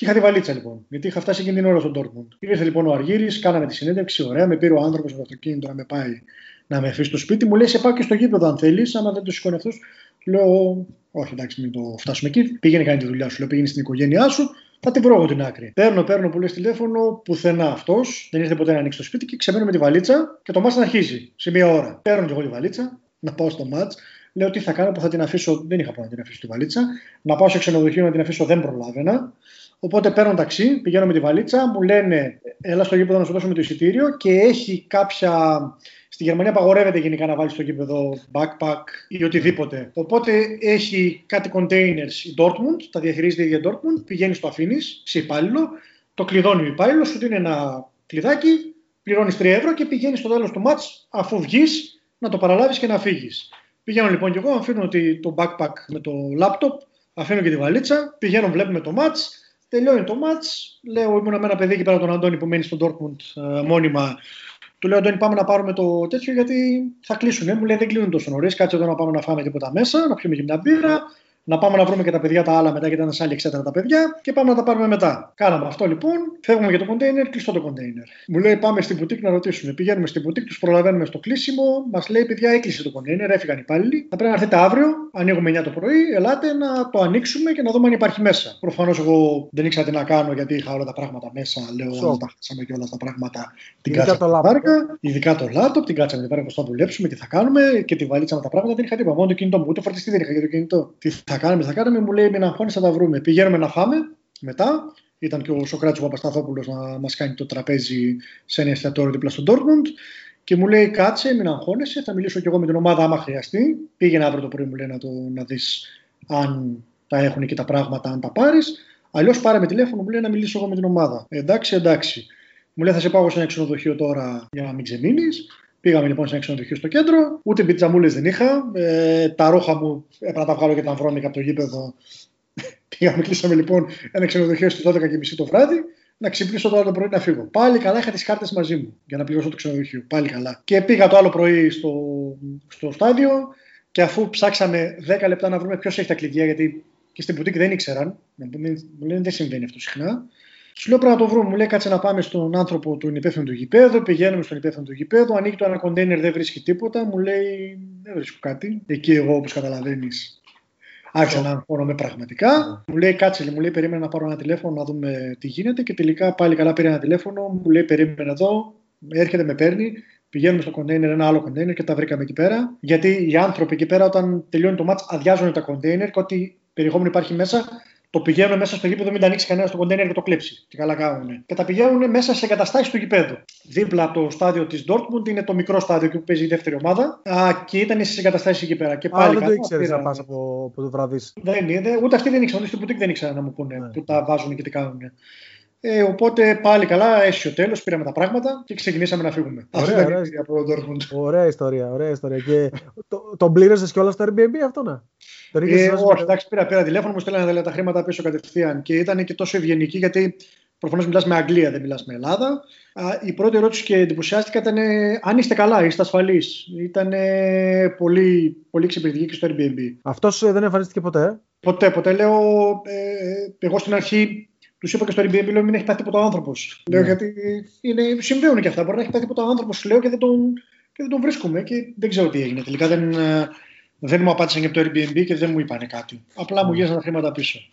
Και είχα τη βαλίτσα λοιπόν, γιατί είχα φτάσει εκείνη την ώρα στον Dortmund. Ήρθε λοιπόν ο Αργύρι, κάναμε τη συνέντευξη, ωραία, με πήρε ο άνθρωπος με το αυτοκίνητο να με πάει να με αφήσει στο σπίτι. Μου λέει: Σε πάω και στο γήπεδο αν θέλεις, άμα δεν το σηκώνει αυτός. Λέω: Όχι, εντάξει, μην το φτάσουμε εκεί. Πήγαινε κάνει τη δουλειά σου. Λέω: Πήγαινε στην οικογένειά σου, θα την βρω εγώ την άκρη. Παίρνω, παίρνω που λέει τηλέφωνο, πουθενά αυτός, δεν ήρθε ποτέ να ανοίξει το σπίτι και ξεμένω με τη βαλίτσα και το μάτσα να αρχίζει σε μία ώρα. Παίρνω και εγώ τη βαλίτσα, να πάω στο μάτς. Λέω τι θα κάνω που θα την αφήσω, δεν είχα πάνω να την αφήσω τη βαλίτσα. Να πάω σε ξενοδοχείο να την αφήσω, δεν προλάβαινα. Οπότε παίρνω ταξί, πηγαίνω με τη βαλίτσα, μου λένε έλα στο γήπεδο να σου δώσουμε το εισιτήριο και έχει κάποια. Στη Γερμανία απαγορεύεται γενικά να βάλεις στο γήπεδο backpack ή οτιδήποτε. Οπότε έχει κάτι containers η Dortmund, τα διαχειρίζεται η ίδια Dortmund, πηγαίνει το αφήνεις σε υπάλληλο, το κλειδώνει ο υπάλληλος, σου δίνει ένα κλειδάκι, πληρώνεις 3 ευρώ και πηγαίνεις στο τέλος του match αφού βγεις να το παραλάβεις και να φύγεις. Πηγαίνω λοιπόν και εγώ, αφήνω το backpack με το laptop, αφήνω και τη βαλίτσα, πηγαίνω, βλέπουμε το match, Τελειώνει το match. Λέω, ήμουν με ένα παιδί εκεί πέρα τον Αντώνη που μένει στον Dortmund ε, μόνιμα. Του λέω, Αντώνη, πάμε να πάρουμε το τέτοιο γιατί θα κλείσουν. Μου λέει, δεν κλείνουν τόσο νωρίς. Κάτσε εδώ να πάμε να φάμε τίποτα μέσα, να πιούμε και μια μπύρα, να πάμε να βρούμε και τα παιδιά τα άλλα μετά, γιατί ήταν σε άλλη εξέτρα τα παιδιά, και πάμε να τα πάρουμε μετά. Κάναμε αυτό λοιπόν, φεύγουμε για το κοντέινερ, κλειστό το κοντέινερ. Μου λέει πάμε στην μπουτίκ να ρωτήσουμε. Πηγαίνουμε στην μπουτίκ, τους προλαβαίνουμε στο κλείσιμο, μας λέει παιδιά έκλεισε το κοντέινερ, έφυγαν οι υπάλληλοι. Θα πρέπει να έρθετε αύριο, ανοίγουμε 9 το πρωί, ελάτε να το ανοίξουμε και να δούμε αν υπάρχει μέσα. Προφανώς εγώ δεν ήξερα τι να κάνω γιατί είχα όλα τα πράγματα μέσα, λέω όλα τα χάσαμε και όλα τα πράγματα. Την Ειδικά κάτσαμε το την laptop. βάρκα, ειδικά το λάπτοπ, την κάτσαμε την βάρκα πώς θα δουλέψουμε, τι θα κάνουμε και τη βαλίτσα με τα πράγματα. Δεν είχα τίποτα. Μόνο το κινητό μου, ούτε φορτιστή δεν είχα για το κινητό. Τι θα κάνουμε, τι θα κάνουμε, μου λέει μην αγχώνει, θα τα βρούμε. Πηγαίνουμε να φάμε μετά. Ήταν και ο Σοκράτη Παπασταθόπουλος να μας κάνει το τραπέζι σε ένα εστιατόριο δίπλα στον Dortmund. Και μου λέει: Κάτσε, μην αγχώνεσαι, θα μιλήσω κι εγώ με την ομάδα άμα χρειαστεί. Πήγαινε αύριο το πρωί, μου λέει να, το, να δεις αν τα έχουν εκεί τα πράγματα, αν τα πάρεις. Αλλιώς πάρε με τηλέφωνο, μου λέει να μιλήσω εγώ με την ομάδα. Εντάξει, εντάξει. Μου λέει: Θα σε πάω σε ένα ξενοδοχείο τώρα για να μην ξεμείνεις. Πήγαμε λοιπόν σε ένα ξενοδοχείο στο κέντρο. Ούτε πιτζαμούλε δεν είχα. Ε, τα ρούχα μου έπρεπε να τα βγάλω και τα βρώμικα από το γήπεδο. [LAUGHS] Πήγαμε, κλείσαμε λοιπόν ένα ξενοδοχείο στι 12.30 το βράδυ. Να ξυπνήσω το άλλο πρωί να φύγω. Πάλι καλά είχα τις κάρτες μαζί μου για να πληρώσω το ξενοδοχείο. Πάλι καλά. Και πήγα το άλλο πρωί στο, στο στάδιο και αφού ψάξαμε 10 λεπτά να βρούμε ποιος έχει τα κλειδιά, γιατί και στην πουτίκ δεν ήξεραν. Μου λένε δεν συμβαίνει αυτό συχνά. Του λέω πρέπει να το βρούμε. Μου λέει κάτσε να πάμε στον άνθρωπο του υπεύθυνου του γηπέδου. Πηγαίνουμε στον υπεύθυνο του γηπέδου. Ανοίγει το ένα κοντέινερ, δεν βρίσκει τίποτα. Μου λέει δεν βρίσκω κάτι. Εκεί εγώ όπως καταλαβαίνεις. Άρχισα να αγχώνομαι πραγματικά. Μου λέει κάτσε, μου λέει περίμενα να πάρω ένα τηλέφωνο να δούμε τι γίνεται. Και τελικά πάλι καλά πήρε ένα τηλέφωνο. Μου λέει περίμενε εδώ. Έρχεται, με παίρνει. Πηγαίνουμε στο κοντέινερ, ένα άλλο κοντέινερ και τα βρήκαμε εκεί πέρα. Γιατί οι άνθρωποι εκεί πέρα, όταν τελειώνει το μάτς, αδειάζουν τα κοντέινερ και ό,τι περιεχόμενο υπάρχει μέσα, το πηγαίνουν μέσα στο γήπεδο, μην τα ανοίξει κανένα στο κοντέινερ και το κλέψει. Και καλά κάνουν. Και τα πηγαίνουν μέσα σε εγκαταστάσεις του γηπέδου. Δίπλα από το στάδιο της Dortmund είναι το μικρό στάδιο εκεί που παίζει η δεύτερη ομάδα. Α, και ήταν στις εγκαταστάσεις εκεί πέρα. Και πάλι Άρα δεν το καλά, ήξερες πήρα- να πας από, από το βραδύς. δεν είναι, ούτε αυτοί δεν ήξεραν, ούτε στην πουτίκ δεν ήξεραν να μου πούνε Ναι. που τα βάζουν και τι κάνουν. Ε, οπότε πάλι καλά, έσαι ο τέλος, πήραμε τα πράγματα και ξεκινήσαμε να φύγουμε. Αυτή Ωραία, ήταν η ωραία. εμπειρία από τον Dortmund. Ωραία ιστορία, ωραία ιστορία. Και το, τον πλήρωσες κιόλας στο Airbnb αυτό να; Τον είχες Ε, δώσει όχι, με- εντάξει, πήρα, πήρα τηλέφωνο, μου στέλνανε δηλαδή, τα χρήματα πίσω κατευθείαν και ήταν και τόσο ευγενική γιατί προφανώς μιλάς με Αγγλία, δεν μιλάς με Ελλάδα. Α, η πρώτη ερώτηση και εντυπωσιάστηκα ήταν ε, αν είστε καλά, είστε ασφαλείς. Ήταν ε, πολύ, πολύ εξυπηρετική και στο Airbnb. Αυτός δεν εμφανίστηκε ποτέ. ε; Ποτέ, ποτέ λέω. Ε, εγώ στην αρχή τους είπα και στο Airbnb λέω μην έχει πάθει τίποτα ο άνθρωπος. Λέω Ναι. γιατί είναι, συμβαίνουν και αυτά. Μπορεί να έχει πάθει τίποτα ο άνθρωπος, λέω και δεν τον, και δεν τον βρίσκουμε και δεν ξέρω τι έγινε. Τελικά δεν, ε, δεν μου απάντησαν και από το Airbnb και δεν μου είπαν κάτι. Απλά μου γύρισαν τα χρήματα πίσω.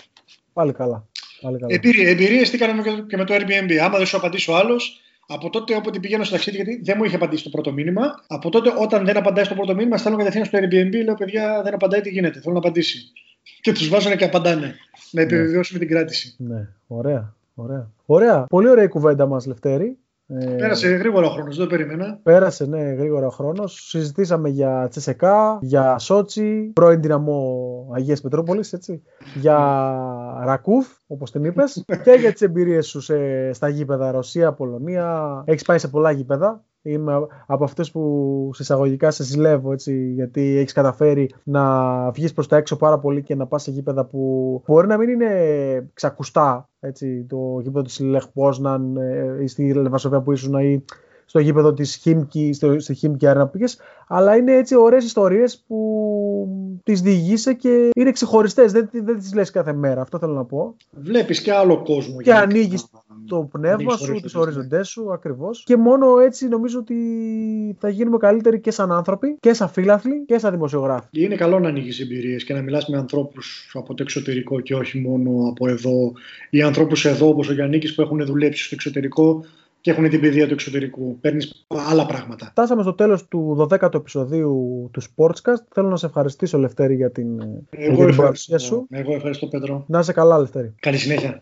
Πάλι καλά. Πάλι καλά. Εμπειρίες τι κάναμε και- και με το Airbnb. Άμα δεν σου απαντήσει ο άλλος, από τότε όποτε πηγαίνω στο ταξίδι, γιατί δεν μου είχε απαντήσει το πρώτο μήνυμα, από τότε όταν δεν απαντάει στο πρώτο μήνυμα, στέλνω κατευθείαν στο Airbnb, λέω παιδιά δεν απαντάει, τι γίνεται, θέλω να απαντήσει. Και τους βάζουν και απαντάνε. Να επιβεβαιώσουμε την κράτηση. Ναι, ωραία. Ωραία. ωραία. Πολύ ωραία η κουβέντα μας, Λευτέρη. Ε, Πέρασε γρήγορα ο χρόνος, δεν το περίμενα. Πέρασε, ναι, γρήγορα ο χρόνος. Συζητήσαμε για Τσεσεκά, για Σότσι, πρώην δυναμό Αγίας Πετρούπολη, έτσι. Για Ρακούφ, όπως την είπες, [LAUGHS] και για τις εμπειρίες σου σε, στα γήπεδα Ρωσία, Πολωνία. Έχεις πάει σε πολλά γήπεδα. Είμαι από αυτούς που συσσαγωγικά σε ζηλεύω, έτσι, γιατί έχεις καταφέρει να βγεις προς τα έξω πάρα πολύ και να πας σε γήπεδα που μπορεί να μην είναι ξακουστά. Έτσι, το γήπεδο της Λεχ Πόσναν ε, ή στη Λεβασοβία που ήσουν ή στο γήπεδο της Χίμκι, στο, στη Χίμκι Άρενα που πήγες, αλλά είναι έτσι ωραίες ιστορίες που τις διηγείσαι και είναι ξεχωριστές, δεν, δεν τις λες κάθε μέρα, αυτό θέλω να πω. Βλέπεις και άλλο κόσμο. Και γενικά. ανοίγεις το πνεύμα Ανοίγεις σου, ορίζοντες, τις οριζοντές σου, ακριβώς. Και μόνο έτσι νομίζω ότι θα γίνουμε καλύτεροι και σαν άνθρωποι, και σαν φίλαθλοι, και σαν δημοσιογράφοι. Είναι καλό να ανοίγεις εμπειρίες και να μιλάς με ανθρώπους από το εξωτερικό και όχι μόνο από εδώ. Ή ανθρώπους εδώ, όπως ο Γιάννης, που έχουν δουλέψει στο εξωτερικό και έχουν την παιδεία του εξωτερικού. Παίρνεις άλλα πράγματα. Φτάσαμε στο τέλος του 12ου επεισοδίου του Sportscast. Θέλω να σε ευχαριστήσω, Λευτέρη, για την, για Εγώ την παρουσία ευχαριστώ, σου. εγώ ευχαριστώ Πέτρο. Να είσαι καλά, Λευτέρη. Καλή συνέχεια.